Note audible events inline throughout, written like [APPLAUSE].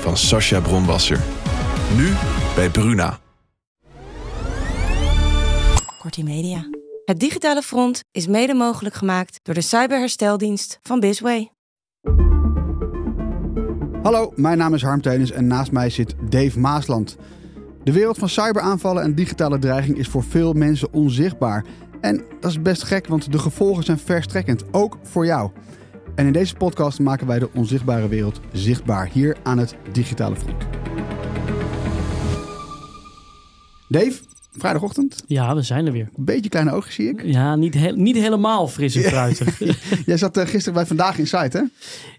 van Sascha Bronwasser. Nu bij Bruna. Kortie Media. Het digitale front is mede mogelijk gemaakt door de cyberhersteldienst van Bisway. Hallo, mijn naam is Harm Teunis en naast mij zit Dave Maasland. De wereld van cyberaanvallen en digitale dreiging is voor veel mensen onzichtbaar. En dat is best gek, want de gevolgen zijn verstrekkend, ook voor jou. En in deze podcast maken wij de onzichtbare wereld zichtbaar hier aan het digitale front. Dave, vrijdagochtend. Ja, we zijn er weer. Een beetje kleine ogen zie ik. Ja, niet, he niet helemaal fris en [LAUGHS] fruitig. Jij zat uh, gisteren bij Vandaag in Site, hè?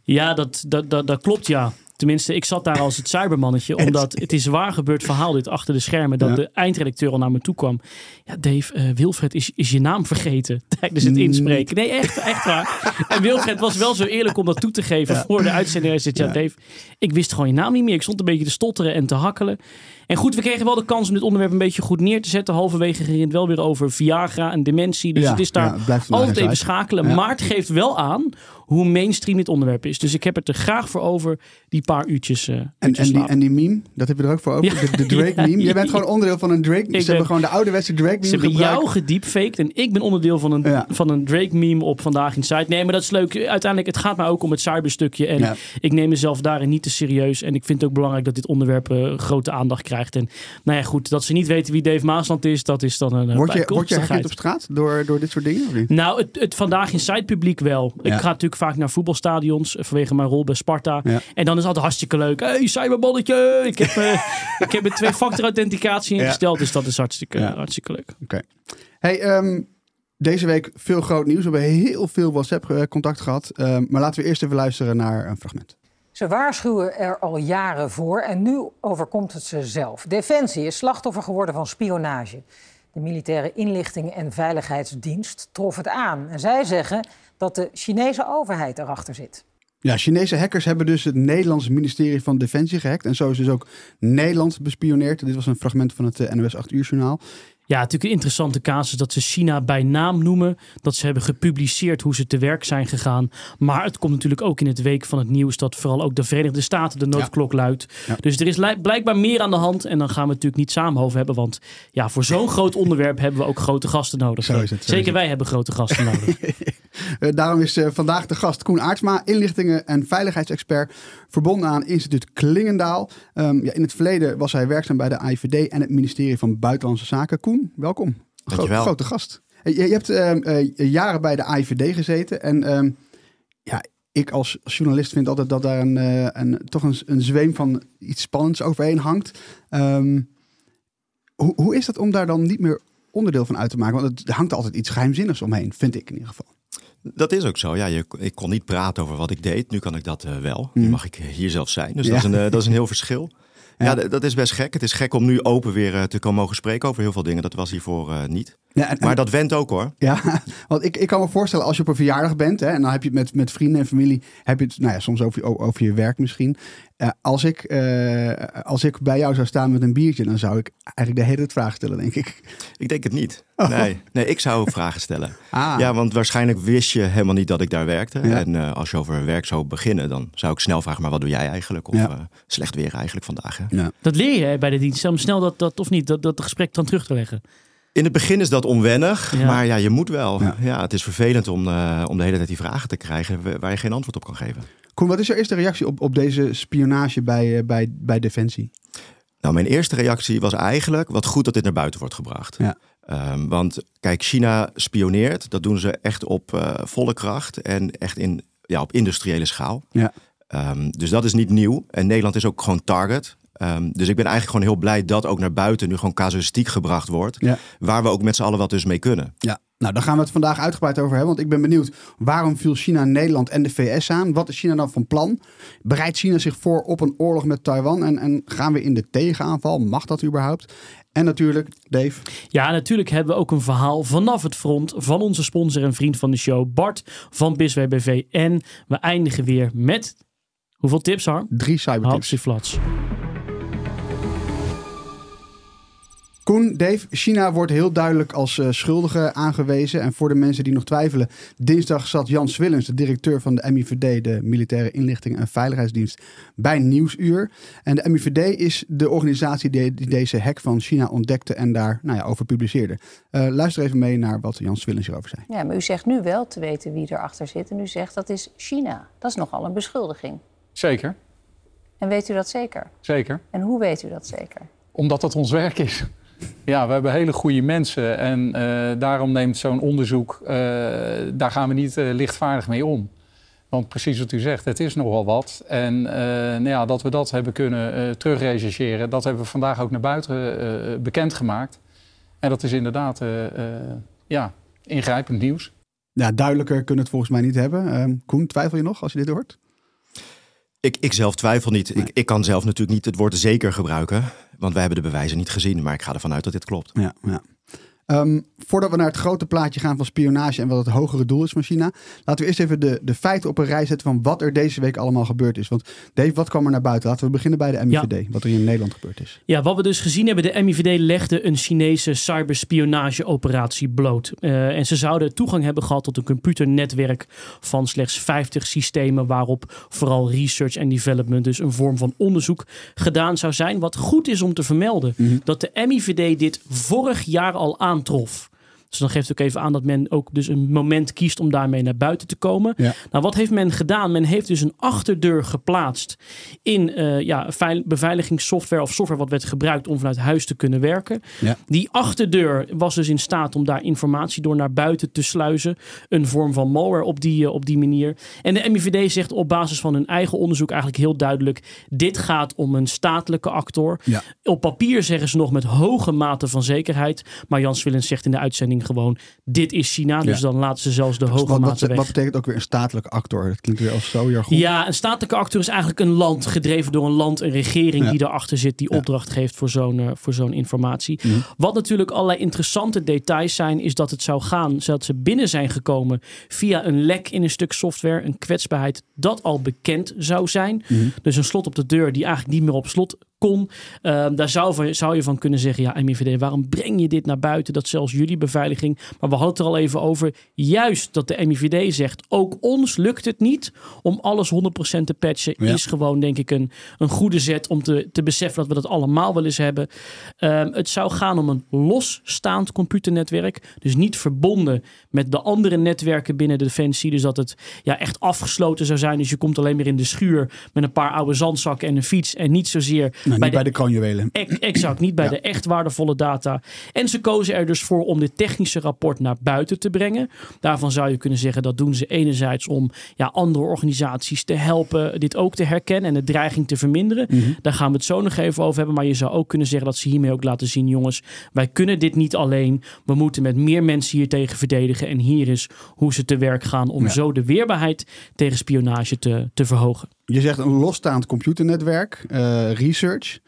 Ja, dat, dat, dat, dat klopt, ja. Tenminste, ik zat daar als het cybermannetje. [LAUGHS] Omdat het is waar gebeurd verhaal dit achter de schermen. Dat Ja. de eindredacteur al naar me toe kwam. Ja, Dave, eh, Wilfred is, is je naam vergeten [LAUGHS] tijdens het inspreken. Nee, echt, echt waar. En Wilfred was wel zo eerlijk om dat toe te geven voor de uitzending. Hij zegt, ja. Dave, ik wist gewoon je naam niet meer. Ik stond een beetje te stotteren en te hakkelen. En goed, we kregen wel de kans om dit onderwerp een beetje goed neer te zetten. Halverwege ging het wel weer over Viagra en dementie. Dus het is daar altijd even schakelen. Maar het geeft wel aan hoe mainstream dit onderwerp is. Dus ik heb het er graag voor over, die paar uurtjes, eh En, uurtjes en, die, en die meme, dat heb je er ook voor over. Ja. De, de Drake [LAUGHS] meme. Jij bent gewoon onderdeel van een Drake. Ze ben- hebben gewoon de ouderwetse Drake meme Ze hebben gebruikt. jou gediepfaked en ik ben onderdeel van een, Ja. van een Drake-meme op Vandaag in Site. Nee, maar dat is leuk. Uiteindelijk, het gaat mij ook om het cyberstukje. En Ja. ik neem mezelf daarin niet te serieus. En ik vind het ook belangrijk dat dit onderwerp eh, grote aandacht krijgt. En nou ja, goed, dat ze niet weten wie Dave Maasland is, dat is dan een eh, Word je, word je op straat door, door dit soort dingen? Of niet? Nou, het, het vandaag in site publiek wel. Ik ga natuurlijk vaak naar voetbalstadions eh, vanwege mijn rol bij Sparta. Ja. En dan is het altijd hartstikke leuk. Hey, cyberballetje! Ik heb, eh, [LAUGHS] ik heb een twee-factor authenticatie Ja. ingesteld, dus dat is hartstikke, Ja. hartstikke leuk. Oké. Hey, ehm, deze week veel groot nieuws. We hebben heel veel WhatsApp-contact gehad. Ehm, maar laten we eerst even luisteren naar een fragment. Ze waarschuwen er al jaren voor en nu overkomt het ze zelf. Defensie is slachtoffer geworden van spionage. De militaire inlichting en veiligheidsdienst trof het aan. En zij zeggen dat de Chinese overheid erachter zit. Ja, Chinese hackers hebben dus het Nederlandse ministerie van Defensie gehackt. En zo is dus ook Nederland bespioneerd. Dit was een fragment van het eh, NOS 8 uur journaal. Ja, natuurlijk een interessante casus dat ze China bij naam noemen. Dat ze hebben gepubliceerd hoe ze te werk zijn gegaan. Maar het komt natuurlijk ook in het week van het nieuws dat vooral ook de Verenigde Staten de noodklok luidt. Ja. Dus er is li- blijkbaar meer aan de hand. En dan gaan we het natuurlijk niet samen over hebben. Want ja, voor zo'n groot onderwerp hebben we ook grote gasten nodig. Zo is het, zo Zeker is wij hebben grote gasten nodig. [LAUGHS] Eh, daarom is eh, vandaag de gast Koen Aartsma, inlichtingen- en veiligheidsexpert, verbonden aan instituut Klingendaal. Ehm, ja, in het verleden was hij werkzaam bij de AIVD en het ministerie van Buitenlandse Zaken. Koen, welkom. Gro- grote gast. Eh, Je, je hebt ehm, eh, jaren bij de AIVD gezeten en ehm, ja, ik als, journalist vind altijd dat daar een, een, toch een, een zweem van iets spannends overheen hangt. Hoe, hoe is dat om daar dan niet meer onderdeel van uit te maken? Want het hangt altijd iets geheimzinnigs omheen, vind ik in ieder geval. Dat is ook zo. Ja, je, ik kon niet praten over wat ik deed. Nu kan ik dat eh, wel. Nu Mhm. mag ik hier zelf zijn. Dus Ja. dat, is een, eh, dat is een heel verschil. [LAUGHS] Ja. Dat is best gek. Het is gek om nu open weer eh, te komen mogen spreken over heel veel dingen. Dat was hiervoor niet. Ja, en- en- Maar dat went ook hoor. Ja, [LAUGHS] want ik, ik kan me voorstellen als je op een verjaardag bent hè, en dan heb je het met, met vrienden en familie, heb je het nou ja, soms over, over je werk misschien. Eh, als, ik, eh, als ik bij jou zou staan met een biertje, dan zou ik eigenlijk de hele tijd vragen stellen, denk ik. Ik denk het niet. Oh. Nee, nee ik zou vragen stellen. [LAUGHS] Ah, Ja, want waarschijnlijk wist je helemaal niet dat ik daar werkte. Ja. En eh, als je over werk zou beginnen, dan zou ik snel vragen, maar wat doe jij eigenlijk? Of Ja. eh, slecht weer eigenlijk vandaag. Hè? ja. dat leer je bij de dienst. Om snel dat, dat of niet, dat, dat gesprek dan terug te leggen. In het begin is dat onwennig, Ja. maar ja, je moet wel. Ja. Ja. het is vervelend om, eh, om de hele tijd die vragen te krijgen wa- waar je geen antwoord op kan geven. Koen, wat is jouw eerste reactie op, op deze spionage bij, eh, bij, bij Defensie? Nou, mijn eerste reactie was eigenlijk wat goed dat dit naar buiten wordt gebracht. Ja. Ehm, want kijk, China spioneert. Dat doen ze echt op eh, volle kracht en echt in, ja, op industriële schaal. Ja. Ehm, dus dat is niet nieuw. En Nederland is ook gewoon target. Ehm, dus ik ben eigenlijk gewoon heel blij dat ook naar buiten nu gewoon casuïstiek gebracht wordt. Ja. Waar we ook met z'n allen wat dus mee kunnen. Ja, nou daar gaan we het vandaag uitgebreid over hebben. Want ik ben benieuwd, waarom viel China Nederland en de VS aan? Wat is China dan van plan? Bereidt China zich voor op een oorlog met Taiwan? En, en gaan we in de tegenaanval? Mag dat überhaupt? En natuurlijk, Dave. Ja, natuurlijk hebben we ook een verhaal vanaf het front van onze sponsor en vriend van de show, Bart van BISWBV. En we eindigen weer met, hoeveel tips Harm? Drie cybertips. Flats. Koen, Dave, China wordt heel duidelijk als uh, schuldige aangewezen. En voor de mensen die nog twijfelen, dinsdag zat Jan Swillens, de directeur van de MIVD, de Militaire Inlichting en Veiligheidsdienst, bij Nieuwsuur. En de MIVD is de organisatie die, die deze hack van China ontdekte en daar nou ja, over publiceerde. Uh, luister even mee naar wat Jan Swillens hierover zei. Ja, maar u zegt nu wel te weten wie erachter zit. En u zegt dat is China. Dat is nogal een beschuldiging. Zeker. En weet u dat zeker? Zeker. En hoe weet u dat zeker? Omdat dat ons werk is. Ja, we hebben hele goede mensen en uh, daarom neemt zo'n onderzoek, uh, daar gaan we niet uh, lichtvaardig mee om. Want precies wat u zegt, het is nogal wat. En nou ja, dat we dat hebben kunnen terugrechercheren, dat hebben we vandaag ook naar buiten bekendgemaakt. En dat is inderdaad ja, ingrijpend nieuws. Ja, duidelijker kunnen we het volgens mij niet hebben. Ehm, Koen, twijfel je nog als je dit hoort? Ik, ik zelf twijfel niet. Nee. Ik, ik kan zelf natuurlijk niet het woord zeker gebruiken. Want wij hebben de bewijzen niet gezien. Maar ik ga ervan uit dat dit klopt. Ja, ja. Um, voordat we naar het grote plaatje gaan van spionage en wat het hogere doel is van China, laten we eerst even de, de feiten op een rij zetten van wat er deze week allemaal gebeurd is. Want Dave, wat kwam er naar buiten? Laten we beginnen bij de MIVD, ja. wat er in Nederland gebeurd is. Ja, wat we dus gezien hebben, de MIVD legde een Chinese cyberspionageoperatie bloot. Uh, en ze zouden toegang hebben gehad tot een computernetwerk van slechts 50 systemen, waarop vooral research en development, dus een vorm van onderzoek, gedaan zou zijn. Wat goed is om te vermelden, mm -hmm. dat de MIVD dit vorig jaar al aan aantrof. Dus dan geeft het ook even aan dat men ook dus een moment kiest om daarmee naar buiten te komen. Ja. Nou, wat heeft men gedaan? Men heeft dus een achterdeur geplaatst in uh, ja, beveiligingssoftware of software wat werd gebruikt om vanuit huis te kunnen werken. Ja. Die achterdeur was dus in staat om daar informatie door naar buiten te sluizen. Een vorm van malware op die, uh, op die manier. En de MIVD zegt op basis van hun eigen onderzoek eigenlijk heel duidelijk: dit gaat om een statelijke actor. Ja. Op papier zeggen ze nog met hoge mate van zekerheid. Maar Jan Swillens zegt in de uitzending gewoon: dit is China. Dus Ja. dan laten ze zelfs de hoge wat, mate weg. wat betekent ook weer een statelijke actor? Dat klinkt weer als zo jargon. Ja, een statelijke acteur is eigenlijk een land, gedreven door een land, een regering Ja. die erachter zit, die opdracht geeft voor zo'n eh, voor zo'n informatie. Mhm. Wat natuurlijk allerlei interessante details zijn, is dat het zou gaan, dat ze binnen zijn gekomen via een lek in een stuk software, een kwetsbaarheid dat al bekend zou zijn. Mhm. Dus een slot op de deur die eigenlijk niet meer op slot kon. Ehm, daar zou, van- zou je van kunnen zeggen, ja MIVD, waarom breng je dit naar buiten? Dat zelfs jullie beveiliging. Maar we hadden het er al even over. Juist dat de MIVD zegt, ook ons lukt het niet om alles 100% te patchen. Ja. Is gewoon denk ik een, een goede zet om te, te beseffen dat we dat allemaal wel eens hebben. Ehm, het zou gaan om een losstaand computernetwerk. Dus niet verbonden met de andere netwerken binnen de Defensie. Dus dat het ja, echt afgesloten zou zijn. Dus je komt alleen maar in de schuur met een paar oude zandzakken en een fiets. En niet zozeer Nou, niet bij de kroonjuwelen. Ex- Exact, niet bij Ja. de echt waardevolle data. En ze kozen er dus voor om dit technische rapport naar buiten te brengen. Daarvan zou je kunnen zeggen dat doen ze enerzijds om ja, andere organisaties te helpen dit ook te herkennen en de dreiging te verminderen. Mhm. Daar gaan we het zo nog even over hebben. Maar je zou ook kunnen zeggen dat ze hiermee ook laten zien, jongens, wij kunnen dit niet alleen. We moeten met meer mensen hier tegen verdedigen. En hier is hoe ze te werk gaan om Ja. zo de weerbaarheid tegen spionage te, te verhogen. Je zegt een losstaand computernetwerk, eh, research.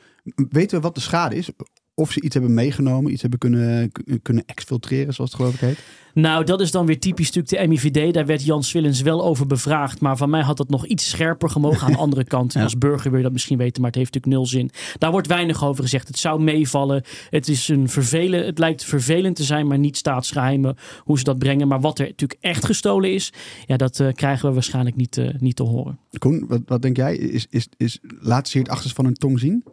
Weten we wat de schade is? Of ze iets hebben meegenomen, iets hebben kunnen, kunnen exfiltreren, zoals het geloof ik heet. Nou, dat is dan weer typisch natuurlijk de MIVD. Daar werd Jan Swillens wel over bevraagd. Maar van mij had dat nog iets scherper gemogen. Aan de andere [LAUGHS] kant, Ja. als burger wil je dat misschien weten. Maar het heeft natuurlijk nul zin. Daar wordt weinig over gezegd. Het zou meevallen. Het, is een vervelen, het lijkt vervelend te zijn, maar niet staatsgeheimen. Hoe ze dat brengen. Maar wat er natuurlijk echt gestolen is, ja, dat eh, krijgen we waarschijnlijk niet, eh, niet te horen. Koen, wat, wat denk jij? Is, is, is, laten ze hier het achterste van hun tong zien?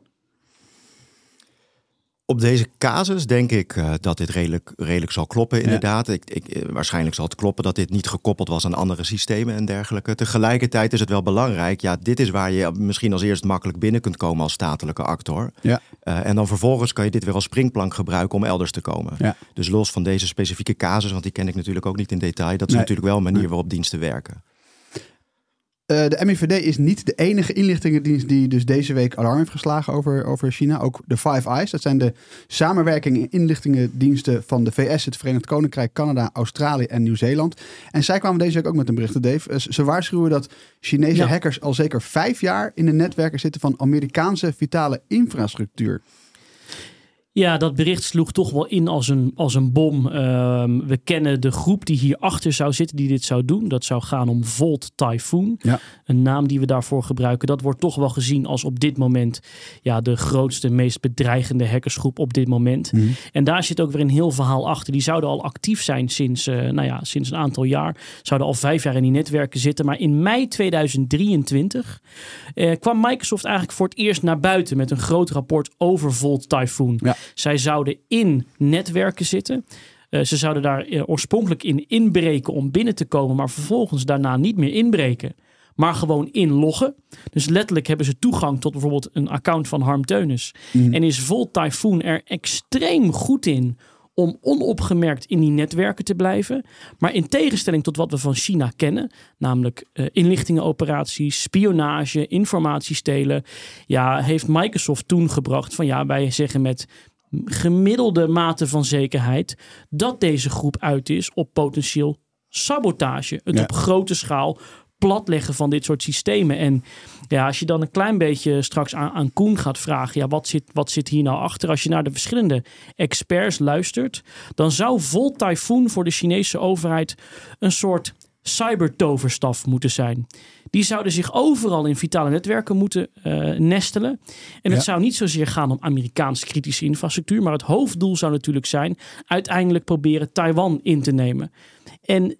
Op deze casus denk ik uh, dat dit redelijk, redelijk zal kloppen, inderdaad. Ik, ik, eh, waarschijnlijk zal het kloppen dat dit niet gekoppeld was aan andere systemen en dergelijke. Tegelijkertijd is het wel belangrijk. Ja, dit is waar je misschien als eerst makkelijk binnen kunt komen als statelijke actor. Ja. Uh, en dan vervolgens kan je dit weer als springplank gebruiken om elders te komen. Ja. Dus los van deze specifieke casus, want die ken ik natuurlijk ook niet in detail. Dat is Nee. natuurlijk wel een manier waarop diensten werken. Eh, de MIVD is niet de enige inlichtingendienst die dus deze week alarm heeft geslagen over, over China. Ook de Five Eyes, dat zijn de samenwerking en inlichtingendiensten van de VS, het Verenigd Koninkrijk, Canada, Australië en Nieuw-Zeeland. En zij kwamen deze week ook met een bericht, Dave. Eh, Ze waarschuwen dat Chinese Ja. hackers al zeker vijf jaar in de netwerken zitten van Amerikaanse vitale infrastructuur. Ja, dat bericht sloeg toch wel in als een, als een bom. Ehm, we kennen de groep die hierachter zou zitten, die dit zou doen. Dat zou gaan om Volt Typhoon. Ja. Een naam die we daarvoor gebruiken. Dat wordt toch wel gezien als op dit moment ja, de grootste, meest bedreigende hackersgroep op dit moment. En daar zit ook weer een heel verhaal achter. Die zouden al actief zijn sinds, eh, nou ja, sinds een aantal jaar. Zouden al vijf jaar in die netwerken zitten. Maar in mei 2023 eh, kwam Microsoft eigenlijk voor het eerst naar buiten met een groot rapport over Volt Typhoon. Ja. Zij zouden in netwerken zitten. Eh, ze zouden daar eh, oorspronkelijk in inbreken om binnen te komen, maar vervolgens daarna niet meer inbreken, maar gewoon inloggen. Dus letterlijk hebben ze toegang tot bijvoorbeeld een account van Harm Teunis. En is Volt Typhoon er extreem goed in om onopgemerkt in die netwerken te blijven. Maar in tegenstelling tot wat we van China kennen, namelijk eh, inlichtingenoperaties, spionage, informatiestelen, ja, heeft Microsoft toen gebracht van ja, wij zeggen met gemiddelde mate van zekerheid dat deze groep uit is op potentieel sabotage. Het Ja. op grote schaal platleggen van dit soort systemen. En ja, als je dan een klein beetje straks aan, aan Koen gaat vragen, ja, wat zit, wat zit hier nou achter? Als je naar de verschillende experts luistert, dan zou Volt Typhoon voor de Chinese overheid een soort cybertoverstaf moeten zijn. Die zouden zich overal in vitale netwerken moeten eh, nestelen. En het Ja. zou niet zozeer gaan om Amerikaanse kritische infrastructuur, maar het hoofddoel zou natuurlijk zijn uiteindelijk proberen Taiwan in te nemen. En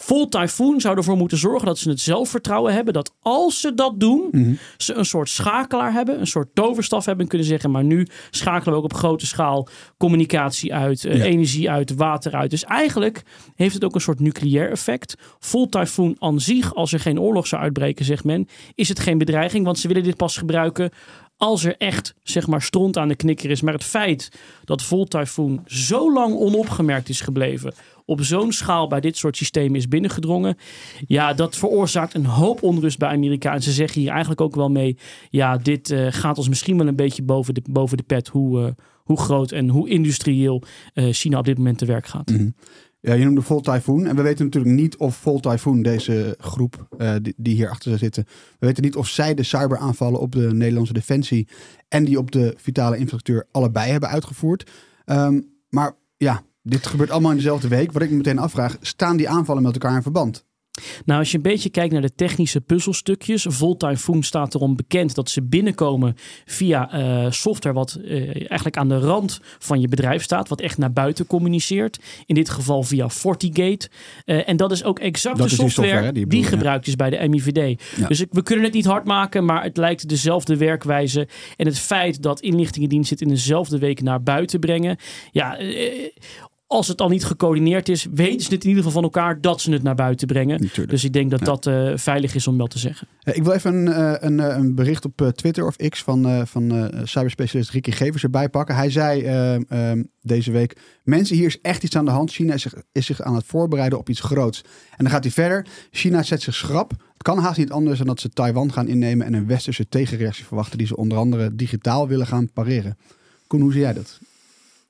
Vol Typhoon zou ervoor moeten zorgen dat ze het zelfvertrouwen hebben dat als ze dat doen, ze een soort schakelaar hebben, een soort toverstaf hebben en kunnen zeggen, maar nu schakelen we ook op grote schaal communicatie uit, eh, Ja. energie uit, water uit. Dus eigenlijk heeft het ook een soort nucleair effect. Vol Typhoon aan zich, als er geen oorlog zou uitbreken, zegt men, is het geen bedreiging, want ze willen dit pas gebruiken als er echt, zeg maar, stront aan de knikker is. Maar het feit dat Volt Typhoon zo lang onopgemerkt is gebleven, op zo'n schaal bij dit soort systemen is binnengedrongen, ja, dat veroorzaakt een hoop onrust bij Amerika. En ze zeggen hier eigenlijk ook wel mee, ja, dit eh, gaat ons misschien wel een beetje boven de, boven de pet, hoe, eh, hoe groot en hoe industrieel eh, China op dit moment te werk gaat. Ja, je noemde Volt Typhoon. En we weten natuurlijk niet of Volt Typhoon, deze groep die, die hier achter zitten, we weten niet of zij de cyberaanvallen op de Nederlandse defensie en die op de vitale infrastructuur allebei hebben uitgevoerd. Ehm, maar ja, dit gebeurt allemaal in dezelfde week. Wat ik me meteen afvraag, staan die aanvallen met elkaar in verband? Nou, als je een beetje kijkt naar de technische puzzelstukjes. Volt Typhoon staat erom bekend dat ze binnenkomen via eh, software wat eh, eigenlijk aan de rand van je bedrijf staat. Wat echt naar buiten communiceert. In dit geval via FortiGate. Eh, en dat is ook exact Dat de die software, die ja. gebruikt is bij de MIVD. Ja. Dus we kunnen het niet hard maken, maar het lijkt dezelfde werkwijze. En het feit dat inlichtingendiensten het in dezelfde week naar buiten brengen. Ja, als het al niet gecoördineerd is, weten ze het in ieder geval van elkaar dat ze het naar buiten brengen. Natuurlijk. Dus ik denk dat Ja. dat eh, veilig is om wel te zeggen. Eh, Ik wil even een, eh, een, een bericht op eh, Twitter of X van, eh, van eh, cyberspecialist Ricky Gevers erbij pakken. Hij zei eh, eh, deze week: Mensen, hier is echt iets aan de hand. China is zich, is zich aan het voorbereiden op iets groots. En dan gaat hij verder. China zet zich schrap. Het kan haast niet anders dan dat ze Taiwan gaan innemen en een westerse tegenreactie verwachten die ze onder andere digitaal willen gaan pareren. Koen, hoe zie jij dat?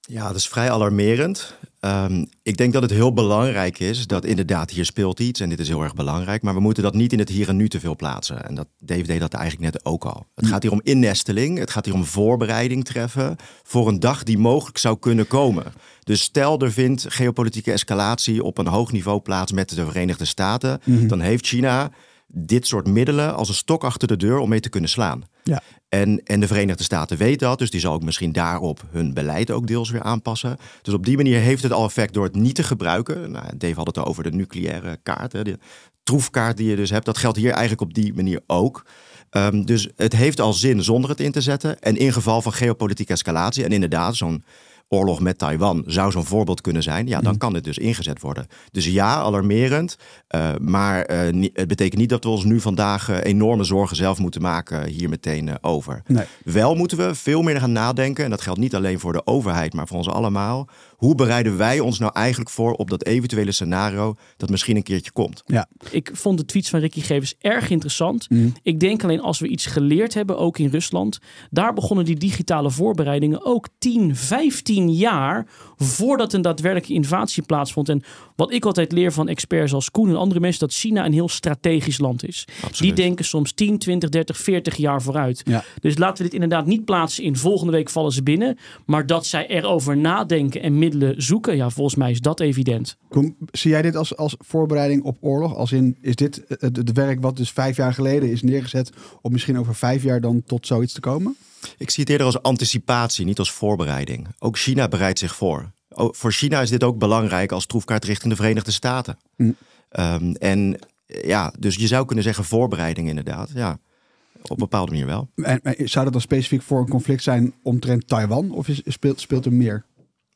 Ja, dat is vrij alarmerend. Ehm, ik denk dat het heel belangrijk is dat inderdaad hier speelt iets en dit is heel erg belangrijk. Maar we moeten dat niet in het hier en nu te veel plaatsen. En dat, Dave deed dat eigenlijk net ook al. Het gaat hier om innesteling, het gaat hier om voorbereiding treffen voor een dag die mogelijk zou kunnen komen. Dus stel er vindt geopolitieke escalatie op een hoog niveau plaats met de Verenigde Staten. Dan heeft China dit soort middelen als een stok achter de deur om mee te kunnen slaan. Ja. En, en de Verenigde Staten weet dat, dus die zal ook misschien daarop hun beleid ook deels weer aanpassen. Dus op die manier heeft het al effect door het niet te gebruiken. Nou, Dave had het over de nucleaire kaart, hè, de troefkaart die je dus hebt. Dat geldt hier eigenlijk op die manier ook. Ehm, dus het heeft al zin zonder het in te zetten. En in geval van geopolitieke escalatie, en inderdaad, zo'n oorlog met Taiwan zou zo'n voorbeeld kunnen zijn, ja, dan kan dit dus ingezet worden. Dus ja, alarmerend. Uh, maar uh, niet, het betekent niet dat we ons nu vandaag uh, enorme zorgen zelf moeten maken hier meteen over. Nee. Wel moeten we veel meer gaan nadenken, en dat geldt niet alleen voor de overheid, maar voor ons allemaal. Hoe bereiden wij ons nou eigenlijk voor op dat eventuele scenario dat misschien een keertje komt? Ja. Ik vond de tweets van Ricky Gevers erg interessant. Mm. Ik denk alleen als we iets geleerd hebben, ook in Rusland, daar begonnen die digitale voorbereidingen ook 10, 15 jaar voordat een daadwerkelijke invasie plaatsvond. En wat ik altijd leer van experts als Koen en andere mensen, dat China een heel strategisch land is. Absoluut. Die denken soms 10, 20, 30, 40 jaar vooruit. Ja. Dus laten we dit inderdaad niet plaatsen in volgende week vallen ze binnen, maar dat zij erover nadenken en middelen zoeken, ja, volgens mij is dat evident. Koen, zie jij dit als, als voorbereiding op oorlog? Als in, is dit het, het werk wat dus vijf jaar geleden is neergezet om misschien over vijf jaar dan tot zoiets te komen? Ik zie het eerder als anticipatie, niet als voorbereiding. Ook China bereidt zich voor. Ook voor China is dit ook belangrijk als troefkaart richting de Verenigde Staten. Hm. Um, en ja, dus je zou kunnen zeggen voorbereiding inderdaad. Ja, op een bepaalde manier wel. En, maar zou dat dan specifiek voor een conflict zijn omtrent Taiwan? Of is, speelt, speelt er meer?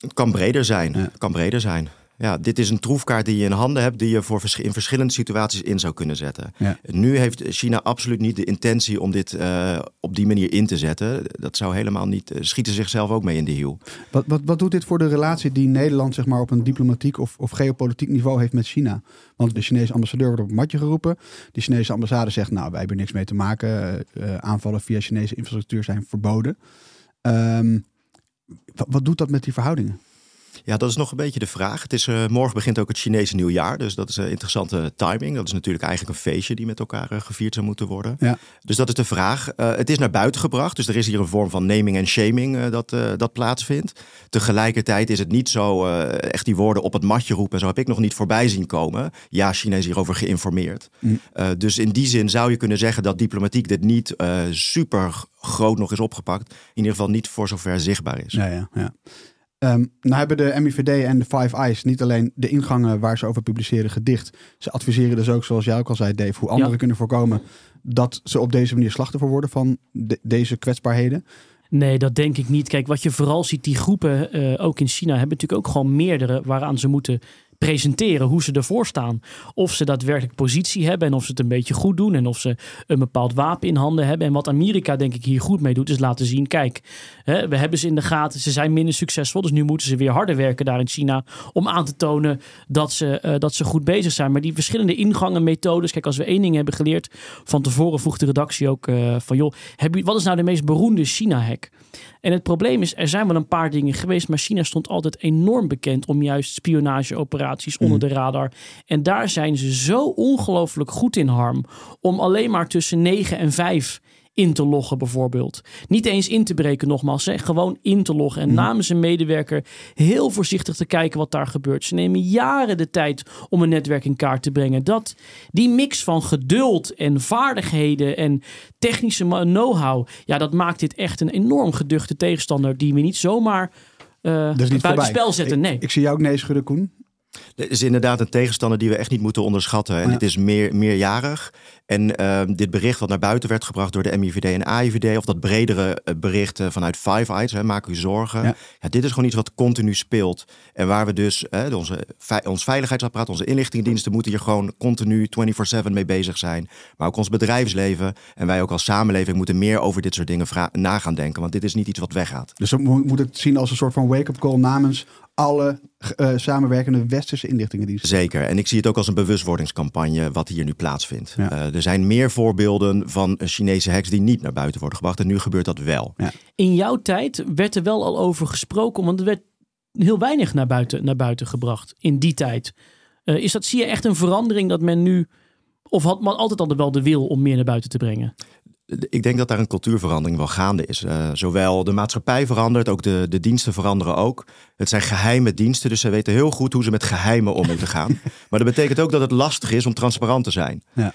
Het kan breder zijn. Ja. Het kan breder zijn. Ja, dit is een troefkaart die je in handen hebt, die je voor vers in verschillende situaties in zou kunnen zetten. Ja. Nu heeft China absoluut niet de intentie om dit uh, op die manier in te zetten. Dat zou helemaal niet. Uh, schieten zichzelf ook mee in de hiel. Wat, wat, wat doet dit voor de relatie die Nederland zeg maar, op een diplomatiek of, of geopolitiek niveau heeft met China? Want de Chinese ambassadeur wordt op het matje geroepen. De Chinese ambassade zegt, nou, wij hebben niks mee te maken. Uh, aanvallen via Chinese infrastructuur zijn verboden. Um, wat, doet dat met die verhoudingen? Ja, dat is nog een beetje de vraag. Het is, uh, morgen begint ook het Chinese nieuwjaar. Dus dat is een interessante timing. Dat is natuurlijk eigenlijk een feestje die met elkaar uh, gevierd zou moeten worden. Ja. Dus dat is de vraag. Uh, het is naar buiten gebracht. Dus er is hier een vorm van naming en shaming dat, dat plaatsvindt. Tegelijkertijd is het niet zo echt die woorden op het matje roepen. Zo heb ik nog niet voorbij zien komen. Ja, China is hierover geïnformeerd. Mm. dus in die zin zou je kunnen zeggen dat diplomatiek dit niet super groot nog is opgepakt. In ieder geval niet voor zover zichtbaar is. Ja, ja, ja. Um, nou hebben de MIVD en de Five Eyes niet alleen de ingangen waar ze over publiceren gedicht. Ze adviseren dus ook, zoals jij ook al zei Dave, hoe anderen Ja. kunnen voorkomen dat ze op deze manier slachtoffer worden van de- deze kwetsbaarheden. Nee, dat denk ik niet. Kijk, wat je vooral ziet, die groepen, eh, ook in China, hebben natuurlijk ook gewoon meerdere waaraan ze moeten presenteren hoe ze ervoor staan. Of ze daadwerkelijk positie hebben en of ze het een beetje goed doen en of ze een bepaald wapen in handen hebben. En wat Amerika denk ik hier goed mee doet, is laten zien, kijk, hè, we hebben ze in de gaten, ze zijn minder succesvol, dus nu moeten ze weer harder werken daar in China om aan te tonen dat ze, eh, dat ze goed bezig zijn. Maar die verschillende ingangen, methodes, kijk, als we één ding hebben geleerd, van tevoren vroeg de redactie ook eh, van, joh, heb je, wat is nou de meest beroemde China-hack? En het probleem is, er zijn wel een paar dingen geweest, maar China stond altijd enorm bekend om juist spionageoperaties onder de radar. En daar zijn ze zo ongelooflijk goed in, Harm, om alleen maar tussen 9 en 5 in te loggen bijvoorbeeld. Niet eens in te breken nogmaals, hè, gewoon in te loggen. En namens een medewerker heel voorzichtig te kijken wat daar gebeurt. Ze nemen jaren de tijd om een netwerk in kaart te brengen. Dat, die mix van geduld en vaardigheden en technische know-how, ja, dat maakt dit echt een enorm geduchte tegenstander die we niet zomaar Dat is niet buiten spel zetten. Ik, Nee. ik zie jou ook nee schudden, Koen. Het is inderdaad een tegenstander die we echt niet moeten onderschatten. En Ja. dit is meer, meerjarig. En uh, dit bericht wat naar buiten werd gebracht door de MIVD en AIVD... of dat bredere uh, bericht uh, vanuit Five Eyes, hè, maak u zorgen. Ja. Ja. dit is gewoon iets wat continu speelt. En waar we dus, onze, ons veiligheidsapparaat, onze inlichtingendiensten... moeten hier gewoon continu 24-7 mee bezig zijn. Maar ook ons bedrijfsleven en wij ook als samenleving... moeten meer over dit soort dingen na gaan denken. Want dit is niet iets wat weggaat. Dus we moeten het zien als een soort van wake-up call namens alle uh, samenwerkende westerse inlichtingendiensten. Zeker. En ik zie het ook als een bewustwordingscampagne wat hier nu plaatsvindt. Ja. Uh, er zijn meer voorbeelden van Chinese hacks die niet naar buiten worden gebracht. En nu gebeurt dat wel. Ja. In jouw tijd werd er wel al over gesproken, want er werd heel weinig naar buiten, naar buiten gebracht in die tijd. Uh, is dat, zie je echt een verandering dat men nu, of had men altijd al wel de wil om meer naar buiten te brengen? Ik denk dat daar een cultuurverandering wel gaande is. Uh, zowel de maatschappij verandert, ook de, de diensten veranderen ook. Het zijn geheime diensten, dus ze weten heel goed hoe ze met geheimen om moeten gaan. [LAUGHS] maar dat betekent ook dat het lastig is om transparant te zijn. Ja.